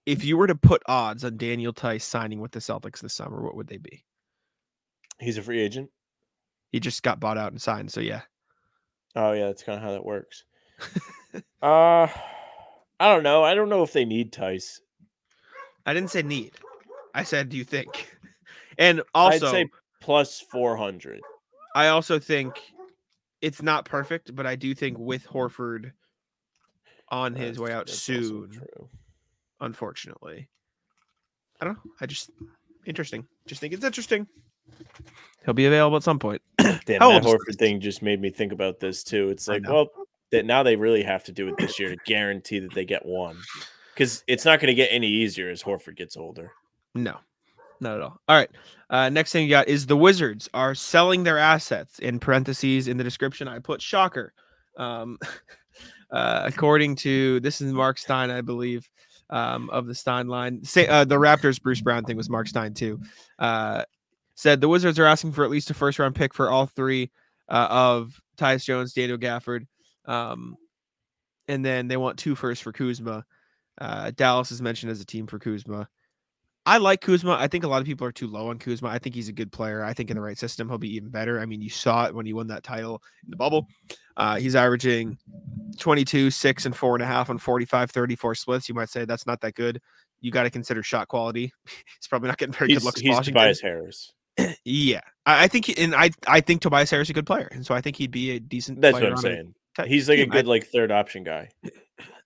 If you were to put odds on Daniel Theis signing with the Celtics this summer, what would they be? He's a free agent. He just got bought out and signed. So yeah. Oh yeah, that's kind of how that works. uh I don't know. I don't know if they need Theis. I didn't say need. I said, do you think? And I'd also, say plus four hundred. I also think it's not perfect, but I do think with Horford on his way out soon, unfortunately. I don't know. I just interesting. Just think it's interesting. He'll be available at some point. Damn, How that Horford thing just made me think about this too. It's like, well, that now they really have to do it this year to guarantee that they get one, because it's not going to get any easier as Horford gets older. No, not at all. All right. Uh, next thing you got is the Wizards are selling their assets. In parentheses in the description, I put shocker. Um, uh, according to this is Mark Stein, I believe, um, of the Stein line. Say uh, the Raptors Bruce Brown thing was Mark Stein too. Uh, said the Wizards are asking for at least a first round pick for all three uh, of Tyus Jones, Daniel Gafford, um, and then they want two firsts for Kuzma. Uh, Dallas is mentioned as a team for Kuzma. I like Kuzma. I think a lot of people are too low on Kuzma. I think he's a good player. I think in the right system, he'll be even better. I mean, you saw it when he won that title in the bubble. Uh, he's averaging 22, 6, and 4.5 on 45, 34 splits. You might say that's not that good. You got to consider shot quality. he's probably not getting very He's, good looks. he's Washington. Tobias Harris. Yeah. I, I think, he, and I, I think Tobias Harris is a good player. And so I think he'd be a decent That's what I'm a saying. He's like a team. I- good like third option guy.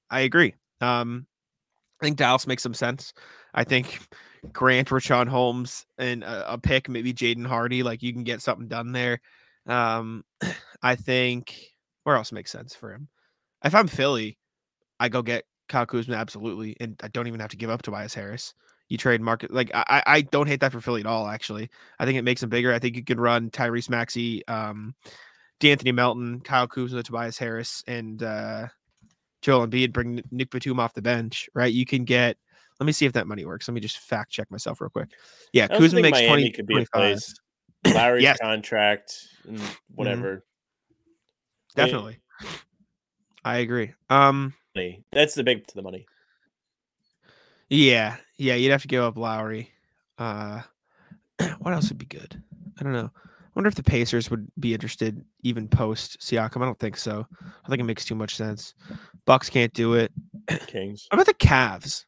I agree. Um, I think Dallas makes some sense. I think Grant, Richaun Holmes, and a, a pick, maybe Jaden Hardy, like you can get something done there. Um, I think where else makes sense for him? If I'm Philly, I go get Kyle Kuzma absolutely, and I don't even have to give up Tobias Harris. You trade market like I, I don't hate that for Philly at all. Actually, I think it makes him bigger. I think you could run Tyrese Maxey, um, De'Anthony Melton, Kyle Kuzma, Tobias Harris, and uh, Joel Embiid. Bring Nic Batum off the bench, right? You can get. Let me see if that money works. Let me just fact check myself real quick. Yeah, Kuzma makes Miami 20, could be a 25. place. Lowry's Yes. contract and whatever. I mean, Definitely. I agree. Um. That's the big to the money. yeah, yeah, you'd have to give up Lowry. Uh, what else would be good? I don't know. I wonder if the Pacers would be interested even post Siakam. I don't think so. I think it makes too much sense. Bucks can't do it. Kings. What about the Cavs?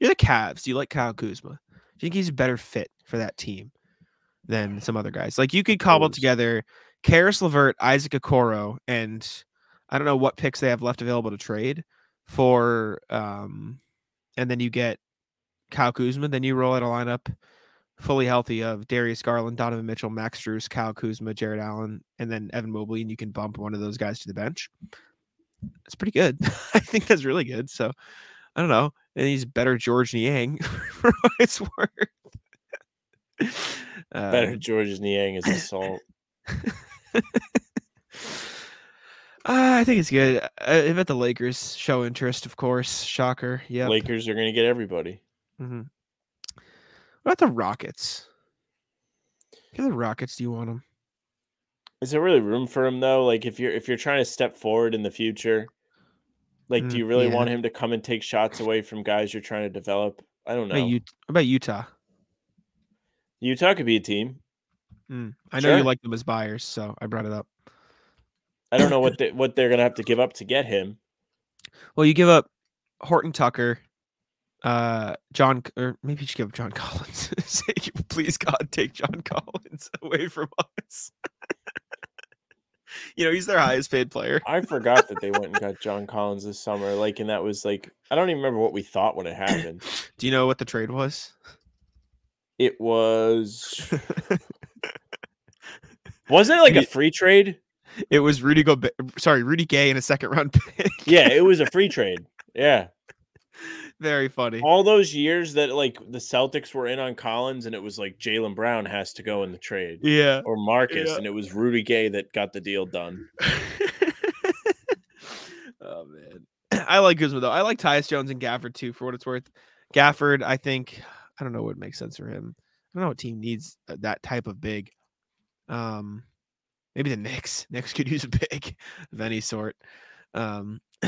You're the Cavs. Do you like Kyle Kuzma? Do you think he's a better fit for that team than some other guys? Like you could cobble together Caris LeVert, Isaac Okoro, and I don't know what picks they have left available to trade, for um, and then you get Kyle Kuzma. Then you roll out a lineup fully healthy of Darius Garland, Donovan Mitchell, Max Strus, Kyle Kuzma, Jarrett Allen, and then Evan Mobley, and you can bump one of those guys to the bench. It's pretty good. I think that's really good. So I don't know. And he's better Georges Niang for what it's worth. Better Um, Georges Niang is assault. Uh, I think it's good. Uh, I bet the Lakers show interest, of course. Shocker. Yeah. Lakers are going to get everybody. hmm What about the Rockets? The Rockets. Do you want them? Is there really room for him though? Like if you're if you're trying to step forward in the future, like Mm, do you really yeah. want him to come and take shots away from guys you're trying to develop? I don't What about, know. About Utah? Utah could be a team. Mm, I know you like them as buyers, so I brought it up. I don't know what they, what they're gonna have to give up to get him. Well, you give up Horton Tucker, uh, John, or maybe you should give up John Collins. Say, Please, God, take John Collins away from us. you know, he's their highest paid player. I forgot that they went and got John Collins this summer. Like, and that was like I don't even remember what we thought when it happened. Do you know what the trade was? It was wasn't it like a free trade? It was Rudy Go, sorry, Rudy Gay in a second round pick. Yeah, it was a free trade. Yeah. Very funny. all those years that like the Celtics were in on Collins and it was like Jaylen Brown has to go in the trade Yeah. or Marcus Yeah. and it was Rudy Gay that got the deal done. oh man, I like Kuzma though. I like Tyus Jones and Gafford too. For what it's worth, Gafford, I think I don't know what makes sense for him. I don't know what team needs uh, that type of big. Um, maybe the Knicks. Knicks could use a big of any sort. Um,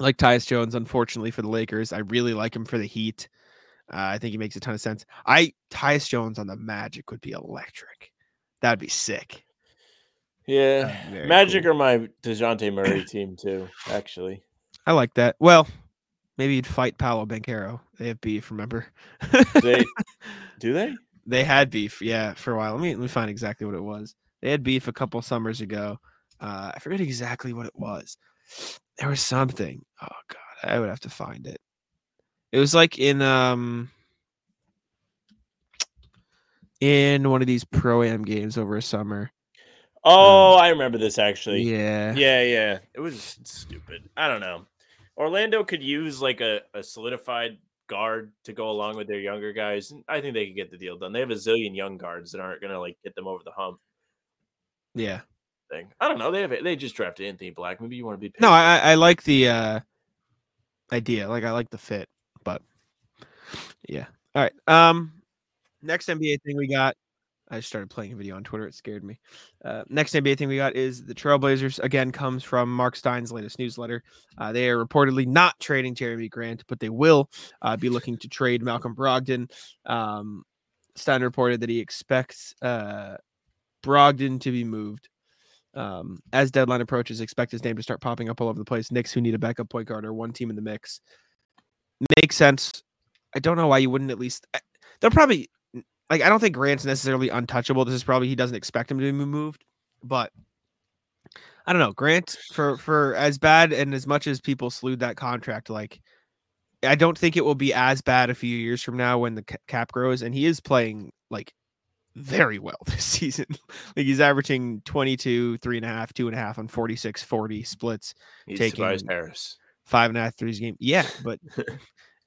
I like Tyus Jones. Unfortunately for the Lakers, I really like him for the Heat. Uh, I think he makes a ton of sense. I Tyus Jones on the Magic would be electric. That'd be sick. Yeah. Very Magic cool. are my Dejounte Murray team too, actually. I like that. Well, maybe you'd fight Paolo Banchero. They have beef, remember? They do they? they had beef, yeah, for a while. Let me let me find exactly what it was. They had beef a couple summers ago. Uh, I forget exactly what it was. There was something. Oh god, I would have to find it. It was like in um in one of these pro am games over a summer. Oh, I remember this actually. Yeah. Yeah, yeah. It was stupid. I don't know. Orlando could use like a, a solidified guard to go along with their younger guys. I think they could get the deal done. They have a zillion young guards that aren't gonna like get them over the hump. Yeah. Thing. I don't know. They have they just drafted Anthony Black. Maybe you want to be No. I I I like the uh idea. Like I like the fit, but yeah. All right. Um next NBA thing we got. I started playing a video on Twitter. It scared me. Uh, next NBA thing we got is the Trailblazers. Again, comes from Mark Stein's latest newsletter. Uh, they are reportedly not trading Jerami Grant, but they will uh, be looking to trade Malcolm Brogdon. Um, Stein reported that he expects uh, Brogdon to be moved. Um, as deadline approaches, expect his name to start popping up all over the place. Knicks, who need a backup point guard, are one team in the mix. Makes sense. I don't know why you wouldn't at least. They'll probably like. I don't think Grant's necessarily untouchable. This is probably he doesn't expect him to be moved, but I don't know. Grant for for as bad and as much as people slewed that contract, like I don't think it will be as bad a few years from now when the cap grows. And he is playing like very well this season. like he's averaging 22, three and a half, two and a half on 46, 40 splits, He's taking- Harris. five and a half threes a game. Yeah, but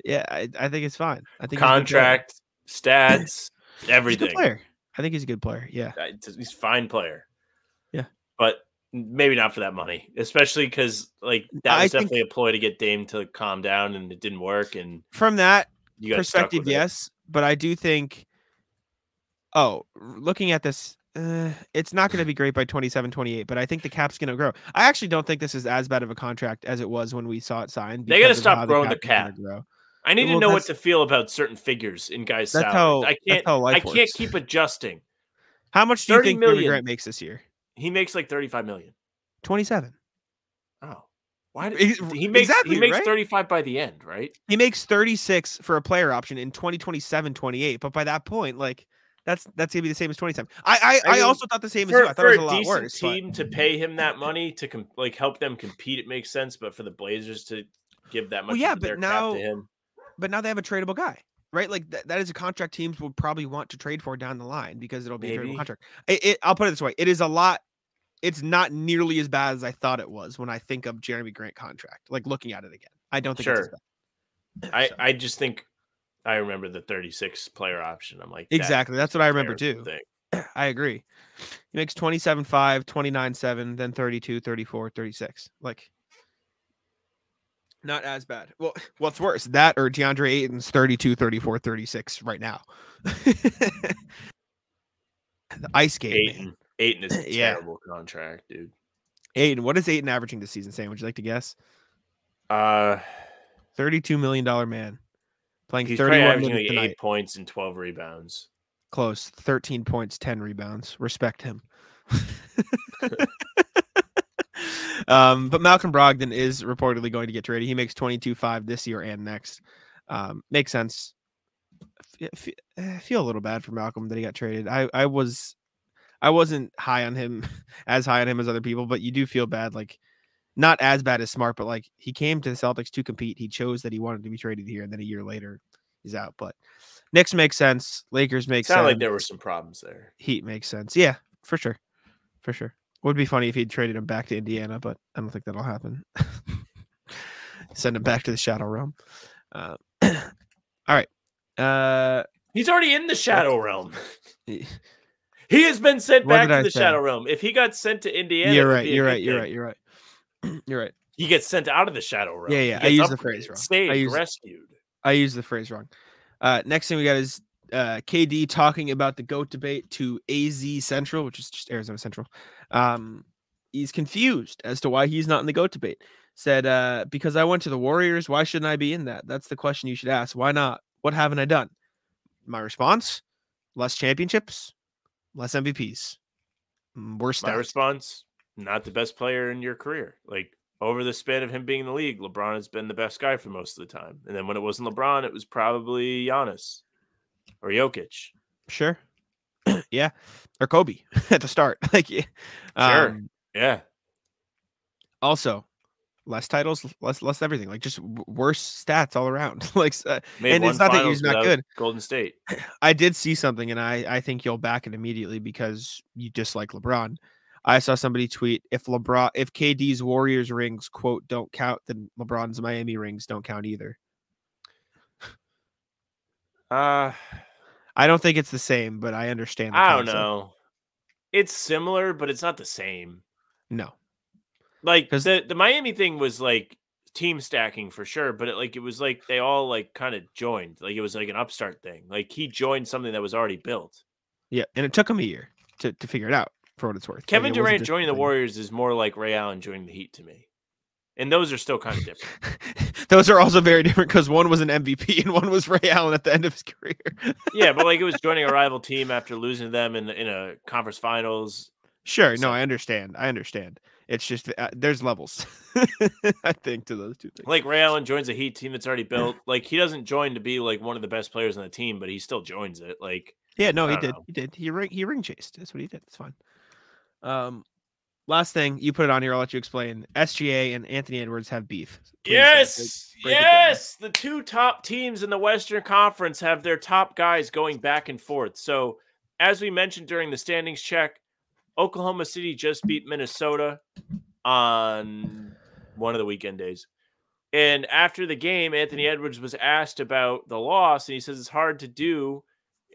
yeah, I, I think it's fine. I think he's a good player. Contract, stats, He's a good everything. player. I think he's a good player. Yeah. He's a fine player. Yeah. But maybe not for that money, especially because like that was think- definitely a ploy to get Dame to calm down, and it didn't work. And From that you perspective, with it. yes, but I do think. Oh, looking at this, uh, it's not going to be great by 27, 28, but I think the cap's going to grow. I actually don't think this is as bad of a contract as it was when we saw it signed. They gotta stop growing the is gonna cap. I need Well, to know what to feel about certain figures in guys' That's salaries. how- I can't. I can't works. keep adjusting. How much do you think million. Grant makes this year? He makes like thirty-five million. 27. Oh, why? Did, he makes exactly, he makes right? thirty-five by the end, right? He makes 36 for a player option in 2027, 28. But by that point, like, That's that's gonna be the same as 27. I I, I I, mean, also thought the same as you. I thought for it was a a lot worse. but- team to pay him that money to com- like help them compete, it makes sense. But for the Blazers to give that much, Well, yeah, of but their cap now- to him, but now they have a tradable guy, right? Like that, that is a contract teams will probably want to trade for down the line because it'll be a tradable contract. It, it, I'll put it this way: it is a lot. It's not nearly as bad as I thought it was when I think of Jerami Grant contract. Like looking at it again, I don't think it's as Sure. bad. I So- I just think I remember the 36 player option. I'm like, that's exactly. That's what I remember too. thing. I agree. He makes 27 5, 29 7, then 32, 34, 36. Like, not as bad. Well, what's worse, that or Deandre Ayton's 32, 34, 36 right now? the ice game. man. Ayton, Ayton is a Yeah. terrible contract, dude. Ayton, what is Ayton averaging this season, Sam? Would you like to guess? Uh, $32 million man. Playing he's probably 31 averaging like tonight. eight points and 12 rebounds. Close. 13 points, 10 rebounds. Respect him. um, but Malcolm Brogdon is reportedly going to get traded. He makes 22-5 this year and next. Um, makes sense. F- I feel a little bad for Malcolm that he got traded. I, I was I wasn't high on him as high on him as other people, but you do feel bad. Like not as bad as smart, but like he came to the Celtics to compete. He chose that he wanted to be traded here, and then a year later he's out. But Knicks makes sense. Lakers makes sense. like there were some problems there. Heat makes sense. Yeah, for sure. For sure. Would be funny if he'd traded him back to Indiana, but I don't think that'll happen. Send him back to the Shadow Realm. Uh, all right. Uh, He's already in the Shadow Realm. He has been sent What back to I the say? Shadow Realm. If he got sent to Indiana, you're right. You're right. You're right. You're right. You're right. He gets sent out of the Shadow Realm. Yeah, yeah, I use the phrase wrong. I Saved, used- rescued. I used the phrase wrong. Uh, next thing we got is uh, KD talking about the GOAT debate to AZ Central, which is just Arizona Central. Um, he's confused as to why he's not in the GOAT debate. Said, uh, because I went to the Warriors, why shouldn't I be in that? That's the question you should ask. Why not? What haven't I done? My response less championships, less MVPs, mm, worse My response: not the best player in your career. Like over the span of him being in the league, LeBron has been the best guy for most of the time. And then when it wasn't LeBron, it was probably Giannis or Jokic. Sure. yeah. Or Kobe at the start. like, yeah. Sure. Um, Yeah, also less titles less less everything like just worse stats all around like uh, and it's not that he's not good Golden State. i did see something and i i think you'll back it immediately because you dislike lebron i saw somebody tweet if lebron if kd's warriors rings quote don't count then lebron's miami rings don't count either Uh, i don't think it's the same but i understand the I don't know. It's similar, but it's not the same. no Like the the Miami thing was like team stacking for sure, but it like it was like they all like kind of joined. Like it was like an upstart thing. Like he joined something that was already built. yeah and it took him a year to, to figure it out for what it's worth Like, Kevin it Durant joining the Warriors is more like Ray Allen joining the Heat to me. And those are still kind of different. Those are also very different because one was an MVP and one was Ray Allen at the end of his career. yeah, but like it was joining a rival team after losing to them in the, in a conference finals. sure, So- no, I understand. I understand. It's just uh, there's levels, I think, to those two things. Like Ray Allen joins a Heat team that's already built. Like he doesn't join to be like one of the best players on the team, but he still joins it. Like yeah, no, he did. know. He did. He ring he ring chased. That's what he did. It's fine. Um, last thing you put it on here. I'll let you explain. SGA and Anthony Edwards have beef. Please, uh, Yes, break- break yes. The two top teams in the Western Conference have their top guys going back and forth. So, as we mentioned during the standings check, Oklahoma City just beat Minnesota on one of the weekend days. And after the game, Anthony Edwards was asked about the loss, and he says it's hard to do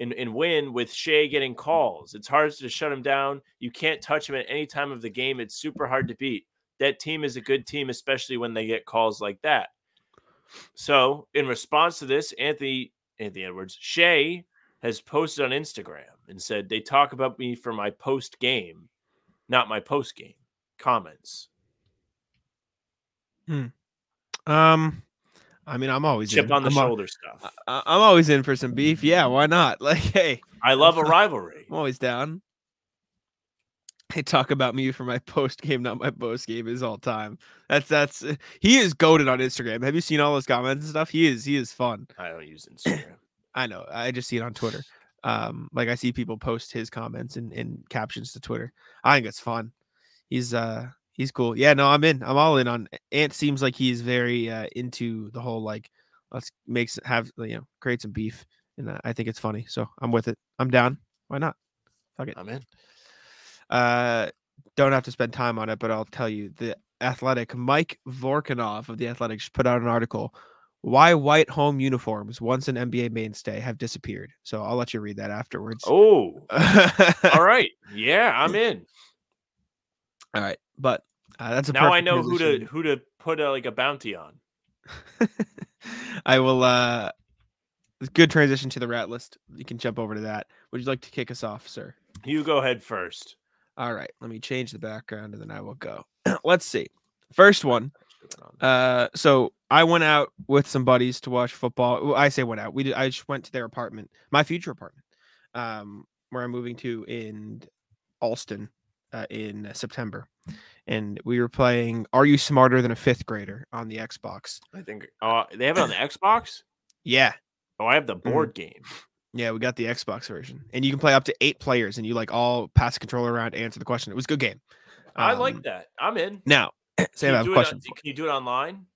and, and win with Shai getting calls. It's hard to shut him down. You can't touch him at any time of the game. It's super hard to beat that team is a good team, especially when they get calls like that. So, in response to this, Anthony Anthony Edwards, Shai has posted on Instagram and said they talk about me for my post game, not my post game comments. Hmm. Um, I mean, I'm always Chip in. on the I'm al- shoulder stuff. I- I'm always in for some beef. Yeah, why not? Like, hey, I love a rivalry. I'm always down. They talk about me for my post game, not my post game, is all time. That's that's he is goaded on Instagram. Have you seen all those comments and stuff? He is he is fun. I don't use Instagram. I know. I just see it on Twitter. Um, like I see people post his comments and, and captions to Twitter. I think it's fun. He's uh he's cool. Yeah, no, I'm in. I'm all in on Ant. Seems like he's very uh, into the whole like let's make have you know create some beef, and uh, I think it's funny. So I'm with it. I'm down. Why not? Fuck it. I'm in. Uh, don't have to spend time on it, but I'll tell you the athletic Mike Vorkunov of the Athletic just put out an article. Why white home uniforms, once an NBA mainstay, have disappeared. So I'll let you read that afterwards. Oh, all right. Yeah, I'm in. All right, but uh, that's a Now I know who to who to put a, like a bounty on. I will. uh Good transition to the rat list. You can jump over to that. Would you like to kick us off, sir? You go ahead first. All right, let me change the background and then I will go. Let's see. First one. Uh, so I went out with some buddies to watch football. Well, I say went out. We did. I just went to their apartment, my future apartment, um, where I'm moving to in Allston, uh, in September, and we were playing "Are You Smarter Than a Fifth Grader" on the Xbox. I think uh, they have it on the Xbox. Yeah, Oh, I have the Mm-hmm. board game. yeah, we got the Xbox version, and you can play up to eight players, and you like all pass the controller around, to answer the question. It was a good game. I Um, like that. I'm in. Now, Sam, I have Can a you do it on- question. Can you do it online?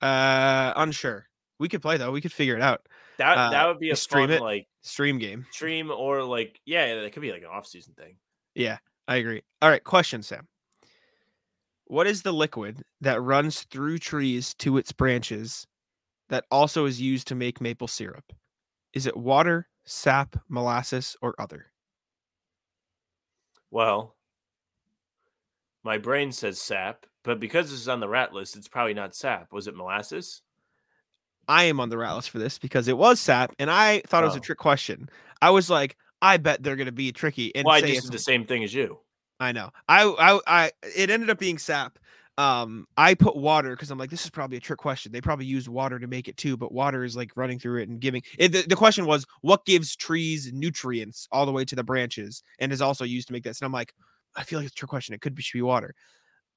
Uh, unsure. We could play though. We could figure it out. That Uh, that would be a stream fun it? like Stream game. stream or like yeah, that could be like an off season thing. Yeah, I agree. All right, question, Sam. What is the liquid that runs through trees to its branches that also is used to make maple syrup? Is it water, sap, molasses, or other? Well, my brain says sap, but because this is on the rat list, it's probably not sap. Was it molasses? I am on the rat list for this because it was sap, and I thought it was a Oh. trick question. I was like, I bet they're gonna be tricky and well, I just did the same thing as you. I know. I, I, I, it ended up being sap. Um, I put water because I'm like, this is probably a trick question. They probably use water to make it too, but water is like running through it and giving. It, the, the question was, what gives trees nutrients all the way to the branches and is also used to make this? And I'm like, I feel like it's a trick question. It could be should be water.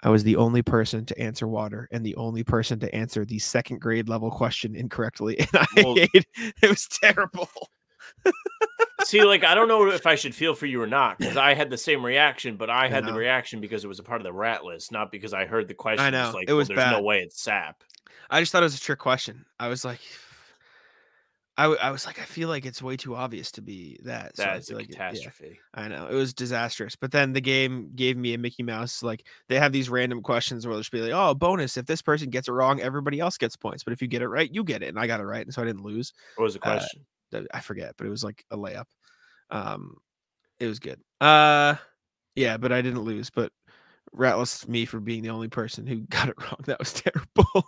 I was the only person to answer water and the only person to answer the second grade level question incorrectly, and I Well- it was terrible. See, like I don't know if I should feel for you or not because I had the same reaction, but I I had the reaction because it was a part of the rat list, not because I heard the question. I know, like, it was well, there's no bad. way it's sap. I just thought it was a trick question. I was like, I, w- I was like, I feel like it's way too obvious to be that. so I That's feel a like it- yeah, catastrophe. I know it was disastrous. But then the game gave me a Mickey Mouse. Like they have these random questions where they'll just be like, "Oh, bonus! If this person gets it wrong, everybody else gets points. But if you get it right, you get it." And I got it right, and so I didn't lose. What was the Uh, question? Th- I forget, but it was like a layup. Um, it was good. Uh, yeah, but I didn't lose. But ratless me for being the only person who got it wrong. That was terrible.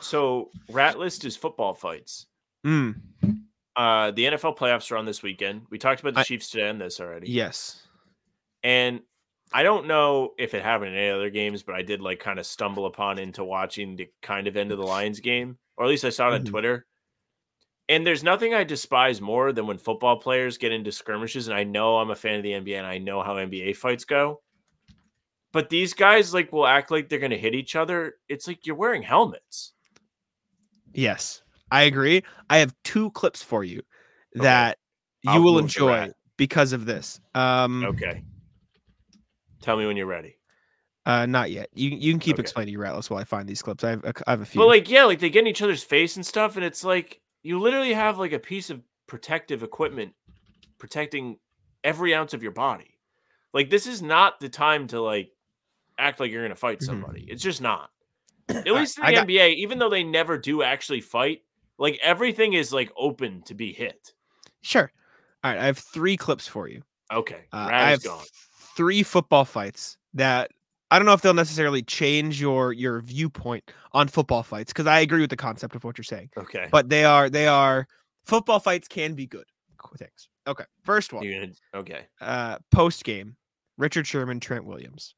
so rat list is football fights. mm, Uh, the NFL playoffs are on this weekend. We talked about the I- Chiefs today on this already. yes. And I don't know if it happened in any other games, but I did like kind of stumble upon into watching the kind of end of the Lions game, or at least I saw it on Mhm. Twitter. And there's nothing I despise more than when football players get into skirmishes. And I know I'm a fan of the NBA and I know how NBA fights go. But these guys like will act like they're gonna hit each other. It's like you're wearing helmets. Yes, I agree. I have two clips for you Okay. that you I'll will enjoy because of this. Um, Okay. Tell me when you're ready. uh, not yet. You you can keep Okay. explaining your ratless while I find these clips. I have a, I have a few. But like, yeah, like they get in each other's face and stuff, and it's like you literally have like a piece of protective equipment protecting every ounce of your body. Like this is not the time to like act like you're gonna fight Mhm. somebody. It's just not. At least in the got- NBA, even though they never do actually fight, like everything is like open to be hit. sure. All right, I have three clips for you. Okay, Uh, I have gone. three football fights that I don't know if they'll necessarily change your your viewpoint on football fights because I agree with the concept of what you're saying. Okay, But they are they are football fights can be good things. Okay, first one. gonna okay, uh, post game, Richard Sherman, Trent Williams,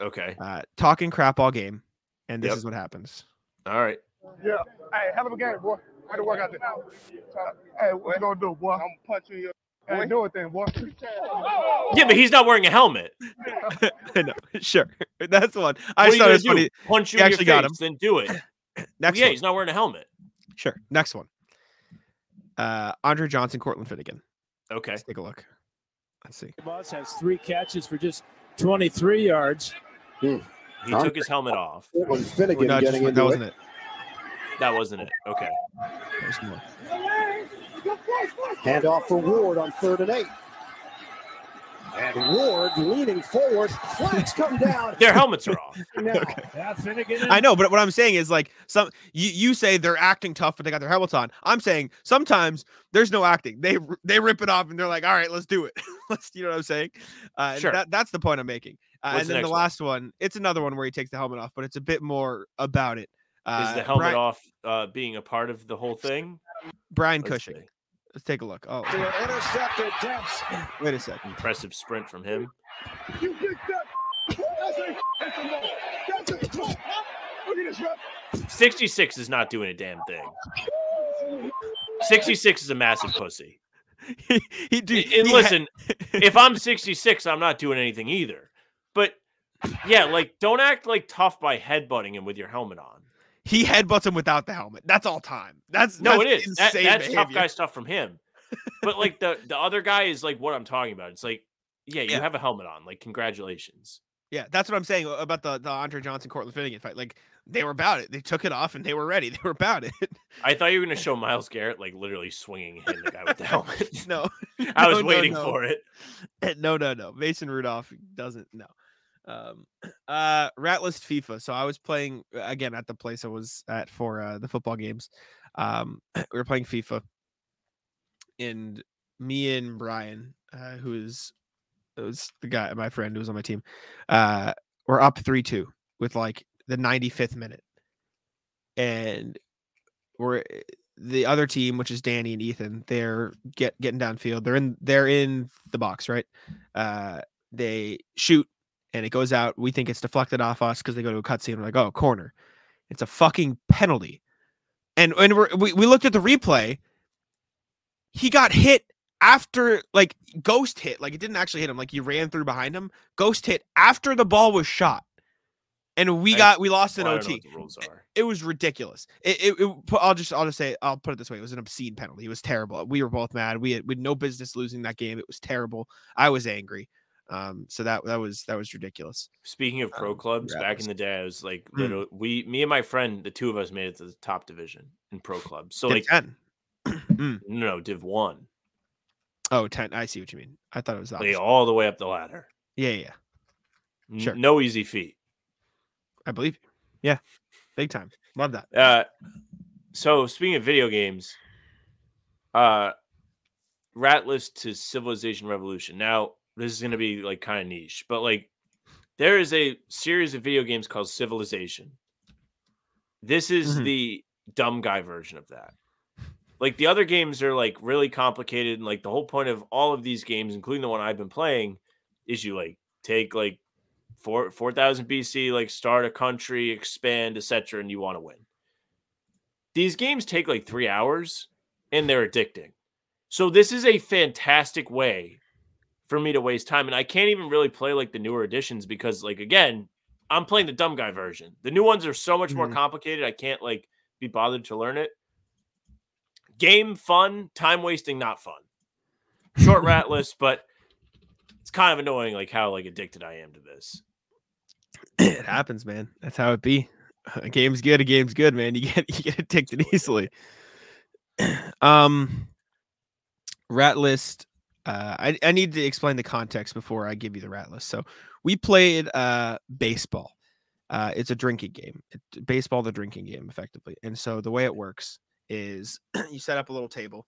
okay, uh, talking crap all game, and this Yep. is what happens. all right. Yeah. Hey, hell of a game, boy. How to work out there? Hey, what you gonna do, boy? I'm punching you. Hey, do it then, boy. Yeah, but he's not wearing a helmet. no, sure, that's the one. I what are just you thought it was funny. Punch you He in your actually got him. face? Then do it. Next yeah, one, he's not wearing a helmet. sure. Next one. Uh, Andre Johnson, Cortland Finnegan. Okay. Let's take a look. Let's see. Moss has three catches for just 23 yards. He took his helmet off. It was Oh, Finnegan no, just- getting that into wasn't it. it. That wasn't it. Okay. There's more. Handoff for Ward on third and eight. And Ward leaning forward. Flags come down. Their helmets are off. Now, Yeah, Finnegan. I know, but what I'm saying is like some you you say they're acting tough, but they got their helmets on. I'm saying sometimes there's no acting. They they rip it off and they're like, all right, let's do it. let's you know what I'm saying? Uh, Sure. That, that's the point I'm making. Uh, and the then the next one? last one, it's another one where he takes the helmet off, but it's a bit more about it. Uh, Is the helmet Brian, off uh, being a part of the whole thing? Brian Let's Cushing. see. Let's take a look. Oh, to an intercepted Dempsey. wait a second. Impressive sprint from him. You picked up. That's a, that's a no. That's a. Look at this, ref. 66 is not doing a damn thing. 66 is a massive pussy. he, he, dude, And he ha- listen, if I'm 66, I'm not doing anything either. But yeah, like don't act like tough by headbutting him with your helmet on. He headbutts him without the helmet. That's all time. That's No, that's it is. That, that's tough behavior. guy stuff from him. But like the the other guy is like what I'm talking about. It's like, yeah, you Yeah. have a helmet on. Like, congratulations. Yeah, that's what I'm saying uh, about the the Andre Johnson Cortland Finnegan fight. Like they were about it. They took it off and they were ready. They were about it. I thought you were gonna show Myles Garrett like literally swinging him the guy with the helmet. no, I was no, no, waiting no. for it. no, no, no. Mason Rudolph doesn't. No. Um, uh, Ratlist FIFA. So I was playing uh, again at the place I was at for uh, the football games. Um, we were playing FIFA, and me and Brian, uh, who is was the guy, my friend who was on my team, uh, we're up three two with like the 95th minute, and we're eh, the other team, which is Danny and Ethan, they're get getting downfield. They're in they're in the box, right? Uh, they shoot and it goes out. We think it's deflected off us because they go to a cutscene. We're like, oh, corner. It's a fucking penalty. And and we're, we we looked at the replay. He got hit after like ghost hit. Like it didn't actually hit him. Like he ran through behind him. Ghost hit after the ball was shot. And we I- got we lost Well, I OT what the rules are. it was ridiculous. It, it, it- I'll just I'll just say I'll put it this way: it was an obscene penalty. It was terrible. We were both mad. We had, we had no business losing that game. It was terrible. I was angry. Um, so that that was that was ridiculous. Speaking of pro Um, clubs, back Ratlist. in the day, I was like, Hmm. little, we, me and my friend, the two of us made it to the top division in pro clubs. So Div like, 10. Mm. no, Div One, Oh, 10. I see what you mean. I thought it was the all the way up the ladder. Yeah, yeah. N- Sure. No easy feat. I believe you. Yeah, big time. Love that. Uh, so speaking of video games, uh, Rat List to Civilization Revolution. Now this is going to be like kind of niche, but like there is a series of video games called Civilization. This is Mhm. the dumb guy version of that. Like the other games are like really complicated, and like the whole point of all of these games, including the one I've been playing, is you like take like four four thousand BC, like start a country, expand, etc., and you want to win. These games take like three hours, and they're addicting. So this is a fantastic way for me to waste time, and I can't even really play like the newer editions because, like, again, I'm playing the dumb guy version. The new ones are so much more Mhm. complicated. I can't like be bothered to learn it. Game fun, time wasting, not fun. Short rat list, but it's kind of annoying, like how like addicted I am to this. it happens, man. That's how it be. A game's good. A game's good, man. You get you get addicted easily. um, rat list. Uh, I I need to explain the context before I give you the rat list. So we played uh baseball. Uh, it's a drinking game. It, baseball, the drinking game, effectively. And so the way it works is you set up a little table,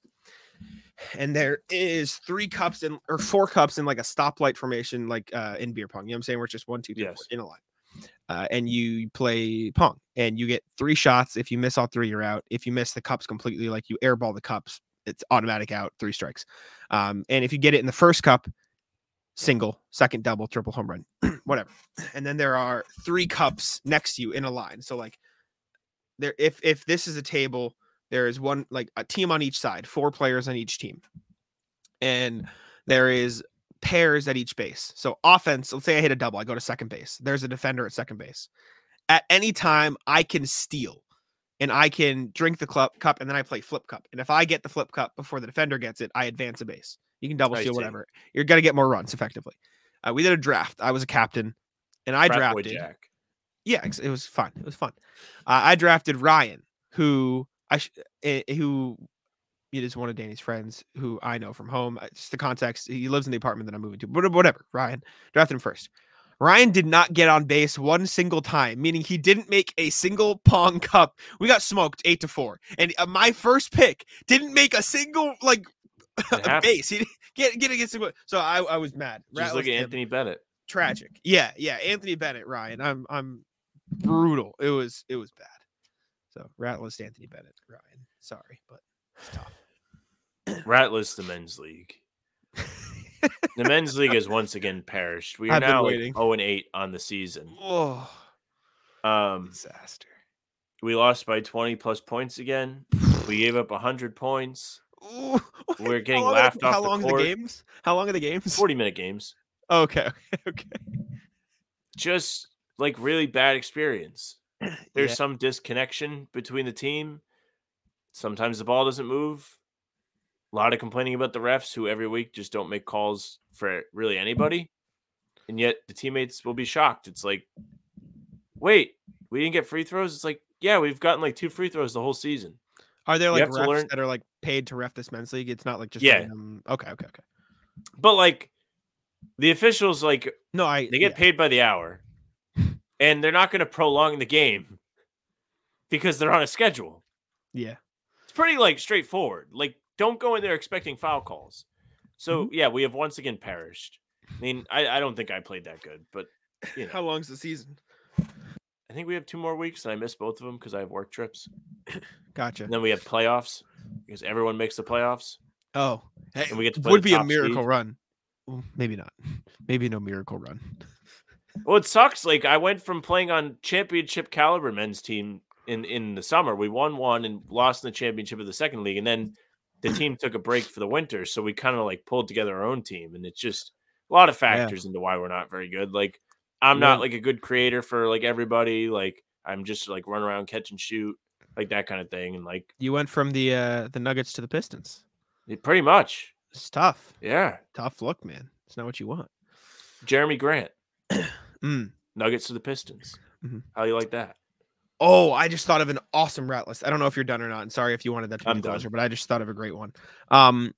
and there is three cups in or four cups in like a stoplight formation, like uh, in beer pong. You know what I'm saying? Where it's just one, two, three, Yes. in a line. Uh, and you play pong, and you get three shots. If you miss all three, you're out. If you miss the cups completely, like you airball the cups, it's automatic out, three strikes. Um, and if you get it in the first cup, single, second double, triple home run, whatever. And then there are three cups next to you in a line. So like there if if this is a table, there is one like a team on each side, four players on each team. And there is pairs at each base. So offense, let's say I hit a double, I go to second base. There's a defender at second base. At any time I can steal and I can drink the club cup and then I play flip cup. And if I get the flip cup before the defender gets it, I advance a base. You can double steal whatever. You're gonna get more runs effectively. Uh, we did a draft. I was a captain, and I Frat drafted. Jack. Yeah, it was fun. It was fun. Uh, I drafted Ryan, who I sh- eh, who it is one of Danny's friends who I know from home. Just the context, he lives in the apartment that I'm moving to. But whatever, Ryan drafted him first. Ryan did not get on base one single time, meaning he didn't make a single pong cup. We got smoked eight to four, and uh, my first pick didn't make a single like happens. base. He get get against. So I, I was mad. Just look at him Anthony Bennett. tragic. Yeah, yeah. Anthony Bennett, Ryan. I'm I'm brutal. It was it was bad. So ratless Anthony Bennett, Ryan. Sorry, but it's tough. Ratless the men's league. The men's league has once again perished. We are I've now like waiting. 0 and 8 on the season. Oh, Um, disaster. we lost by 20 plus points again. We gave up 100 points. Ooh, We're getting long laughed off How the long are the games? How long are the games? 40 minute games. Okay, okay, okay. Just like really bad experience. There's Yeah. some disconnection between the team. Sometimes the ball doesn't move. A lot of complaining about the refs who every week just don't make calls for really anybody. And yet the teammates will be shocked. It's like, wait, we didn't get free throws? It's like, yeah, we've gotten like two free throws the whole season. Are there like refs learn- that are like paid to ref this men's league? It's not like just Yeah. random- Okay, okay, okay. But like the officials, like No, I they get yeah. paid by the hour and they're not going to prolong the game because they're on a schedule. Yeah, It's pretty like straightforward. Like, don't go in there expecting foul calls. So Mm-hmm. yeah, we have once again perished. I mean, I, I don't think I played that good, but you know, How long's the season? I think we have two more weeks, and I missed both of them because I have work trips. Gotcha. And then we have playoffs because everyone makes the playoffs. Oh, hey, And we get to play would be a miracle seed. run. Well, maybe not. Maybe no miracle run. Well, it sucks. Like I went from playing on championship caliber men's team in in the summer. We won one and lost in the championship of the second league, and then the team took a break for the winter. So we kind of like pulled together our own team, and it's just a lot of factors into why we're not very good. Like I'm Yeah. not like a good creator for like everybody. Like I'm just like run around, catch and shoot, like that kind of thing, and like You went from the uh the Nuggets to the Pistons. it- pretty much, It's tough. yeah. Tough look, man. It's not what you want. Jerami Grant, Mm. Nuggets to the Pistons. Mhm. How do you like that? Oh, I just thought of an awesome rat list. I don't know if you're done or not. And sorry if you wanted that to be I'm the done. closer, but I just thought of a great one. Um,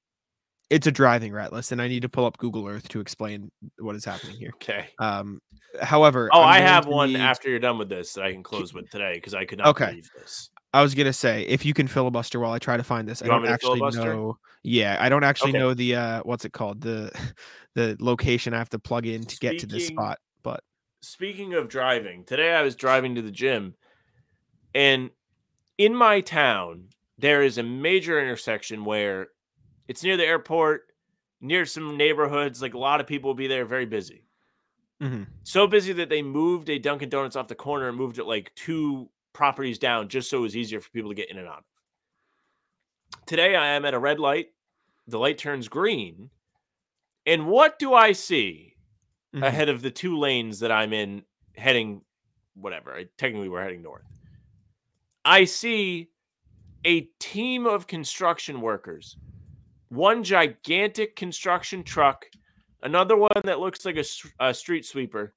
it's a driving rat list, and I need to pull up Google Earth to explain what is happening here. Okay. Um, however, Oh, I'm I have one need- after you're done with this that I can close with today because I could not Okay. believe this. I was gonna say if you can filibuster while I try to find this. You I don't actually filibuster? know. Yeah, I don't actually Okay. know the uh, what's it called the the location I have to plug in to get to this spot. But Speaking of driving, today I was driving to the gym, and in my town there is a major intersection where it's near the airport, near some neighborhoods. Like a lot of people will be there, very busy. mhm. So busy that they moved a Dunkin' Donuts off the corner and moved it like two properties down just so it was easier for people to get in and out. Today I am at a red light. The light turns green. And what do I see Mhm. ahead of the two lanes that I'm in heading whatever? Technically we're heading north. I see a team of construction workers. One gigantic construction truck, another one that looks like a street sweeper.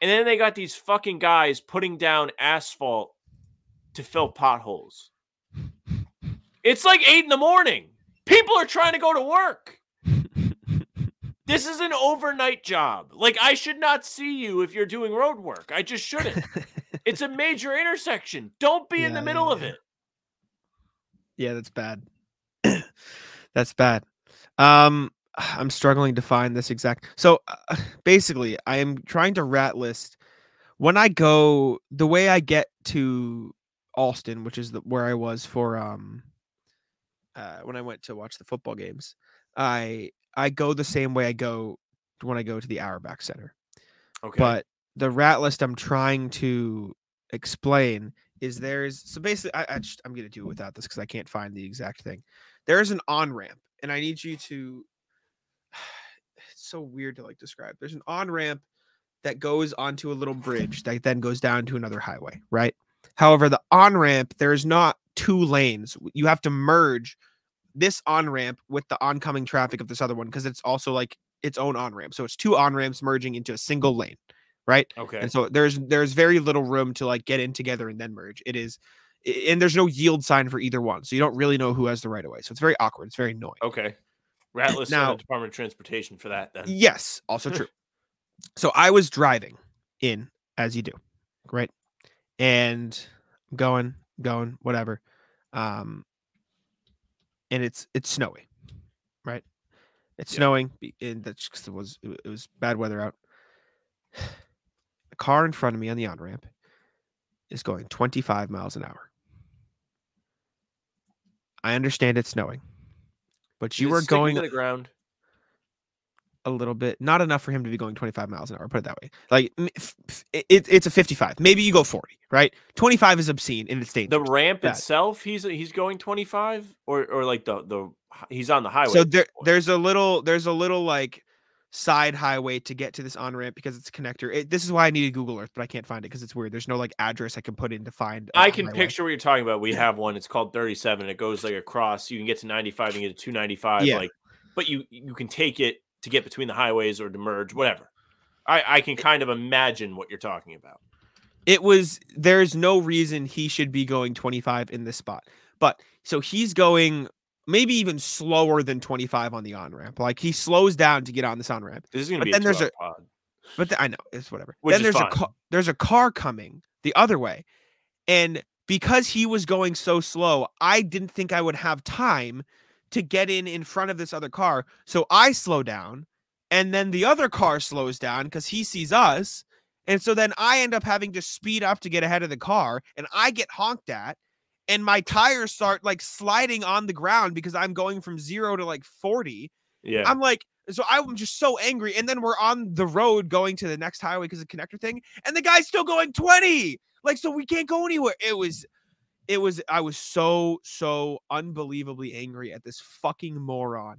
And then they got these fucking guys putting down asphalt to fill potholes. It's like eight in the morning. People are trying to go to work. This is an overnight job. Like, I should not see you if you're doing road work. I just shouldn't. it's a major intersection. Don't be in the middle yeah, of it. Yeah, that's bad. that's bad. Um, I'm struggling to find this exact. So uh, basically, I am trying to rat list when I go the way I get to Allston, which is the, where I was for um uh, when I went to watch the football games. I I go the same way I go when I go to the Auerbach Center. Okay. But the rat list I'm trying to explain is there's so basically I, I just, I'm gonna do it without this because I can't find the exact thing. There is an on ramp, and I need you to. It's so weird to like describe. There's an on ramp that goes onto a little bridge that then goes down to another highway, right? However, the on ramp there is not two lanes. You have to merge this on ramp with the oncoming traffic of this other one because it's also like its own on ramp. So it's two on ramps merging into a single lane, right? Okay. And so there's there's very little room to like get in together and then merge. It is, and there's no yield sign for either one, so you don't really know who has the right of way. So it's very awkward. It's very annoying. Okay. Ratless Now- the Department of Transportation for that then. Yes, also true. So I was driving in as you do, right? And going, going, whatever. Um and it's it's snowy, right? It's Yeah. snowing and that's that's 'cause it was it was bad weather out. The car in front of me on the on-ramp is going 25 miles an hour. I understand it's snowing. But you Is it were sticking going to the ground. a little bit, not enough for him to be going 25 miles an hour. Put it that way. Like m- f- f- it, it's a 55. Maybe you go 40, right? 25 is obscene in it's state. The ramp bad. itself, he's he's going 25 or or like the the he's on the highway. so there, there's a little, there's a little like side highway to get to this on ramp because it's a connector. It, this is why I needed Google Earth, but I can't find it because it's weird. There's no like address I can put in to find. I can picture what you're talking about. We have one. It's called 37. It goes like across. You can get to 95 and get to 295. Yeah. Like, but you you can take it to get between the highways or to merge, whatever. I I can kind of imagine what you're talking about. it was there's no reason he should be going 25 in this spot but so he's going maybe even slower than 25 on the on ramp like he slows down to get on this on ramp This is gonna But be. then a there's a- pod. but the, i know it's whatever Which then there's fine. a car there's a car coming the other way and because he was going so slow i didn't think i would have time to get in in front of this other car so i slow down and then the other car slows down because he sees us and so then I end up having to speed up to get ahead of the car and I get honked at and my tires start like sliding on the ground because I'm going from 0 to like 40. Yeah. I'm like so I'm just so angry and then we're on the road going to the next highway because of connector thing and the guy's still going 20. Like so we can't go anywhere. It was it was I was so so unbelievably angry at this fucking moron.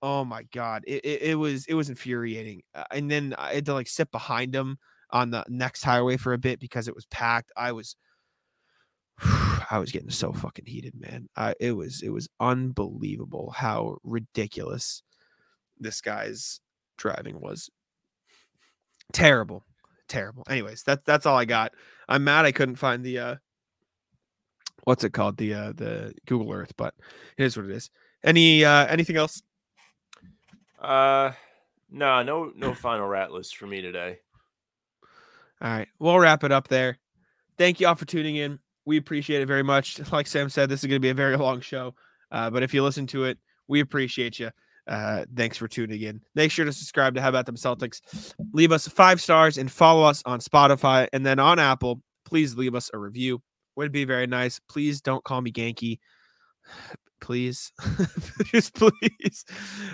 Oh my god. It it, it was it was infuriating. Uh, and then I had to like sit behind him on the next highway for a bit because it was packed. I was I was getting so fucking heated, man. I it was it was unbelievable how ridiculous this guy's driving was. Terrible. Terrible. Anyways, that's that's all I got. I'm mad I couldn't find the uh what's it called? The uh the Google Earth, but it is what it is. Any uh anything else? Uh, no, no, no final rat list for me today. All right, we'll wrap it up there. Thank you all for tuning in. We appreciate it very much. Like Sam said, this is going to be a very long show, uh, but if you listen to it, we appreciate you. Uh, thanks for tuning in. Make sure to subscribe to How About Them Celtics. Leave us five stars and follow us on Spotify and then on Apple. Please leave us a review. Would be very nice. Please don't call me Genki. Please, just please.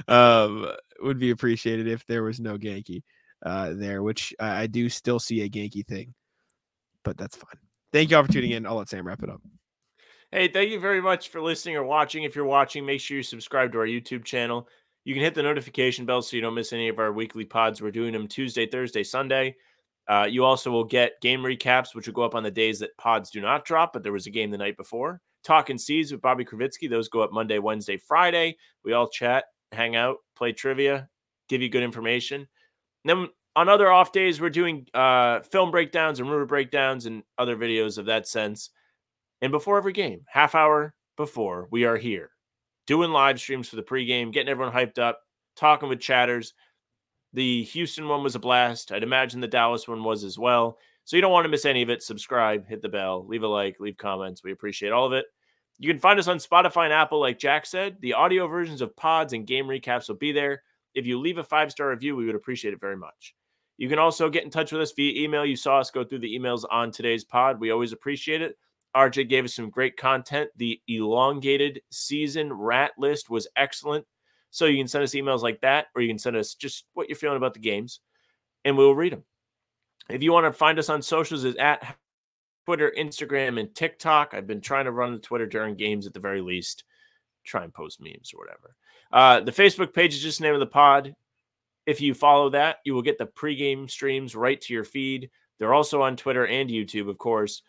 Um, would be appreciated if there was no Genki uh, there, which I, do still see a Genki thing, but that's fine. Thank you all for tuning in. I'll let Sam wrap it up. Hey, thank you very much for listening or watching. If you're watching, make sure you subscribe to our YouTube channel. You can hit the notification bell so you don't miss any of our weekly pods. We're doing them Tuesday, Thursday, Sunday. Uh, you also will get game recaps, which will go up on the days that pods do not drop, but there was a game the night before. Talking Seeds with Bobby Kravitsky. Those go up Monday, Wednesday, Friday. We all chat, hang out, play trivia, give you good information. And then on other off days, we're doing uh, film breakdowns and rumor breakdowns and other videos of that sense. And before every game, half hour before, we are here doing live streams for the pregame, getting everyone hyped up, talking with chatters. The Houston one was a blast. I'd imagine the Dallas one was as well. So you don't want to miss any of it. Subscribe, hit the bell, leave a like, leave comments. We appreciate all of it. You can find us on Spotify and Apple, like Jack said. The audio versions of pods and game recaps will be there. If you leave a five star review, we would appreciate it very much. You can also get in touch with us via email. You saw us go through the emails on today's pod. We always appreciate it. RJ gave us some great content. The elongated season rat list was excellent. So you can send us emails like that, or you can send us just what you're feeling about the games, and we'll read them. If you want to find us on socials, is at Twitter, Instagram, and TikTok. I've been trying to run the Twitter during games at the very least. Try and post memes or whatever. Uh, the Facebook page is just the name of the pod. If you follow that, you will get the pregame streams right to your feed. They're also on Twitter and YouTube, of course.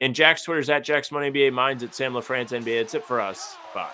And Jack's Twitter is at Jack Simone NBA. Mine's at Sam LaFrance NBA. That's it for us. Bye.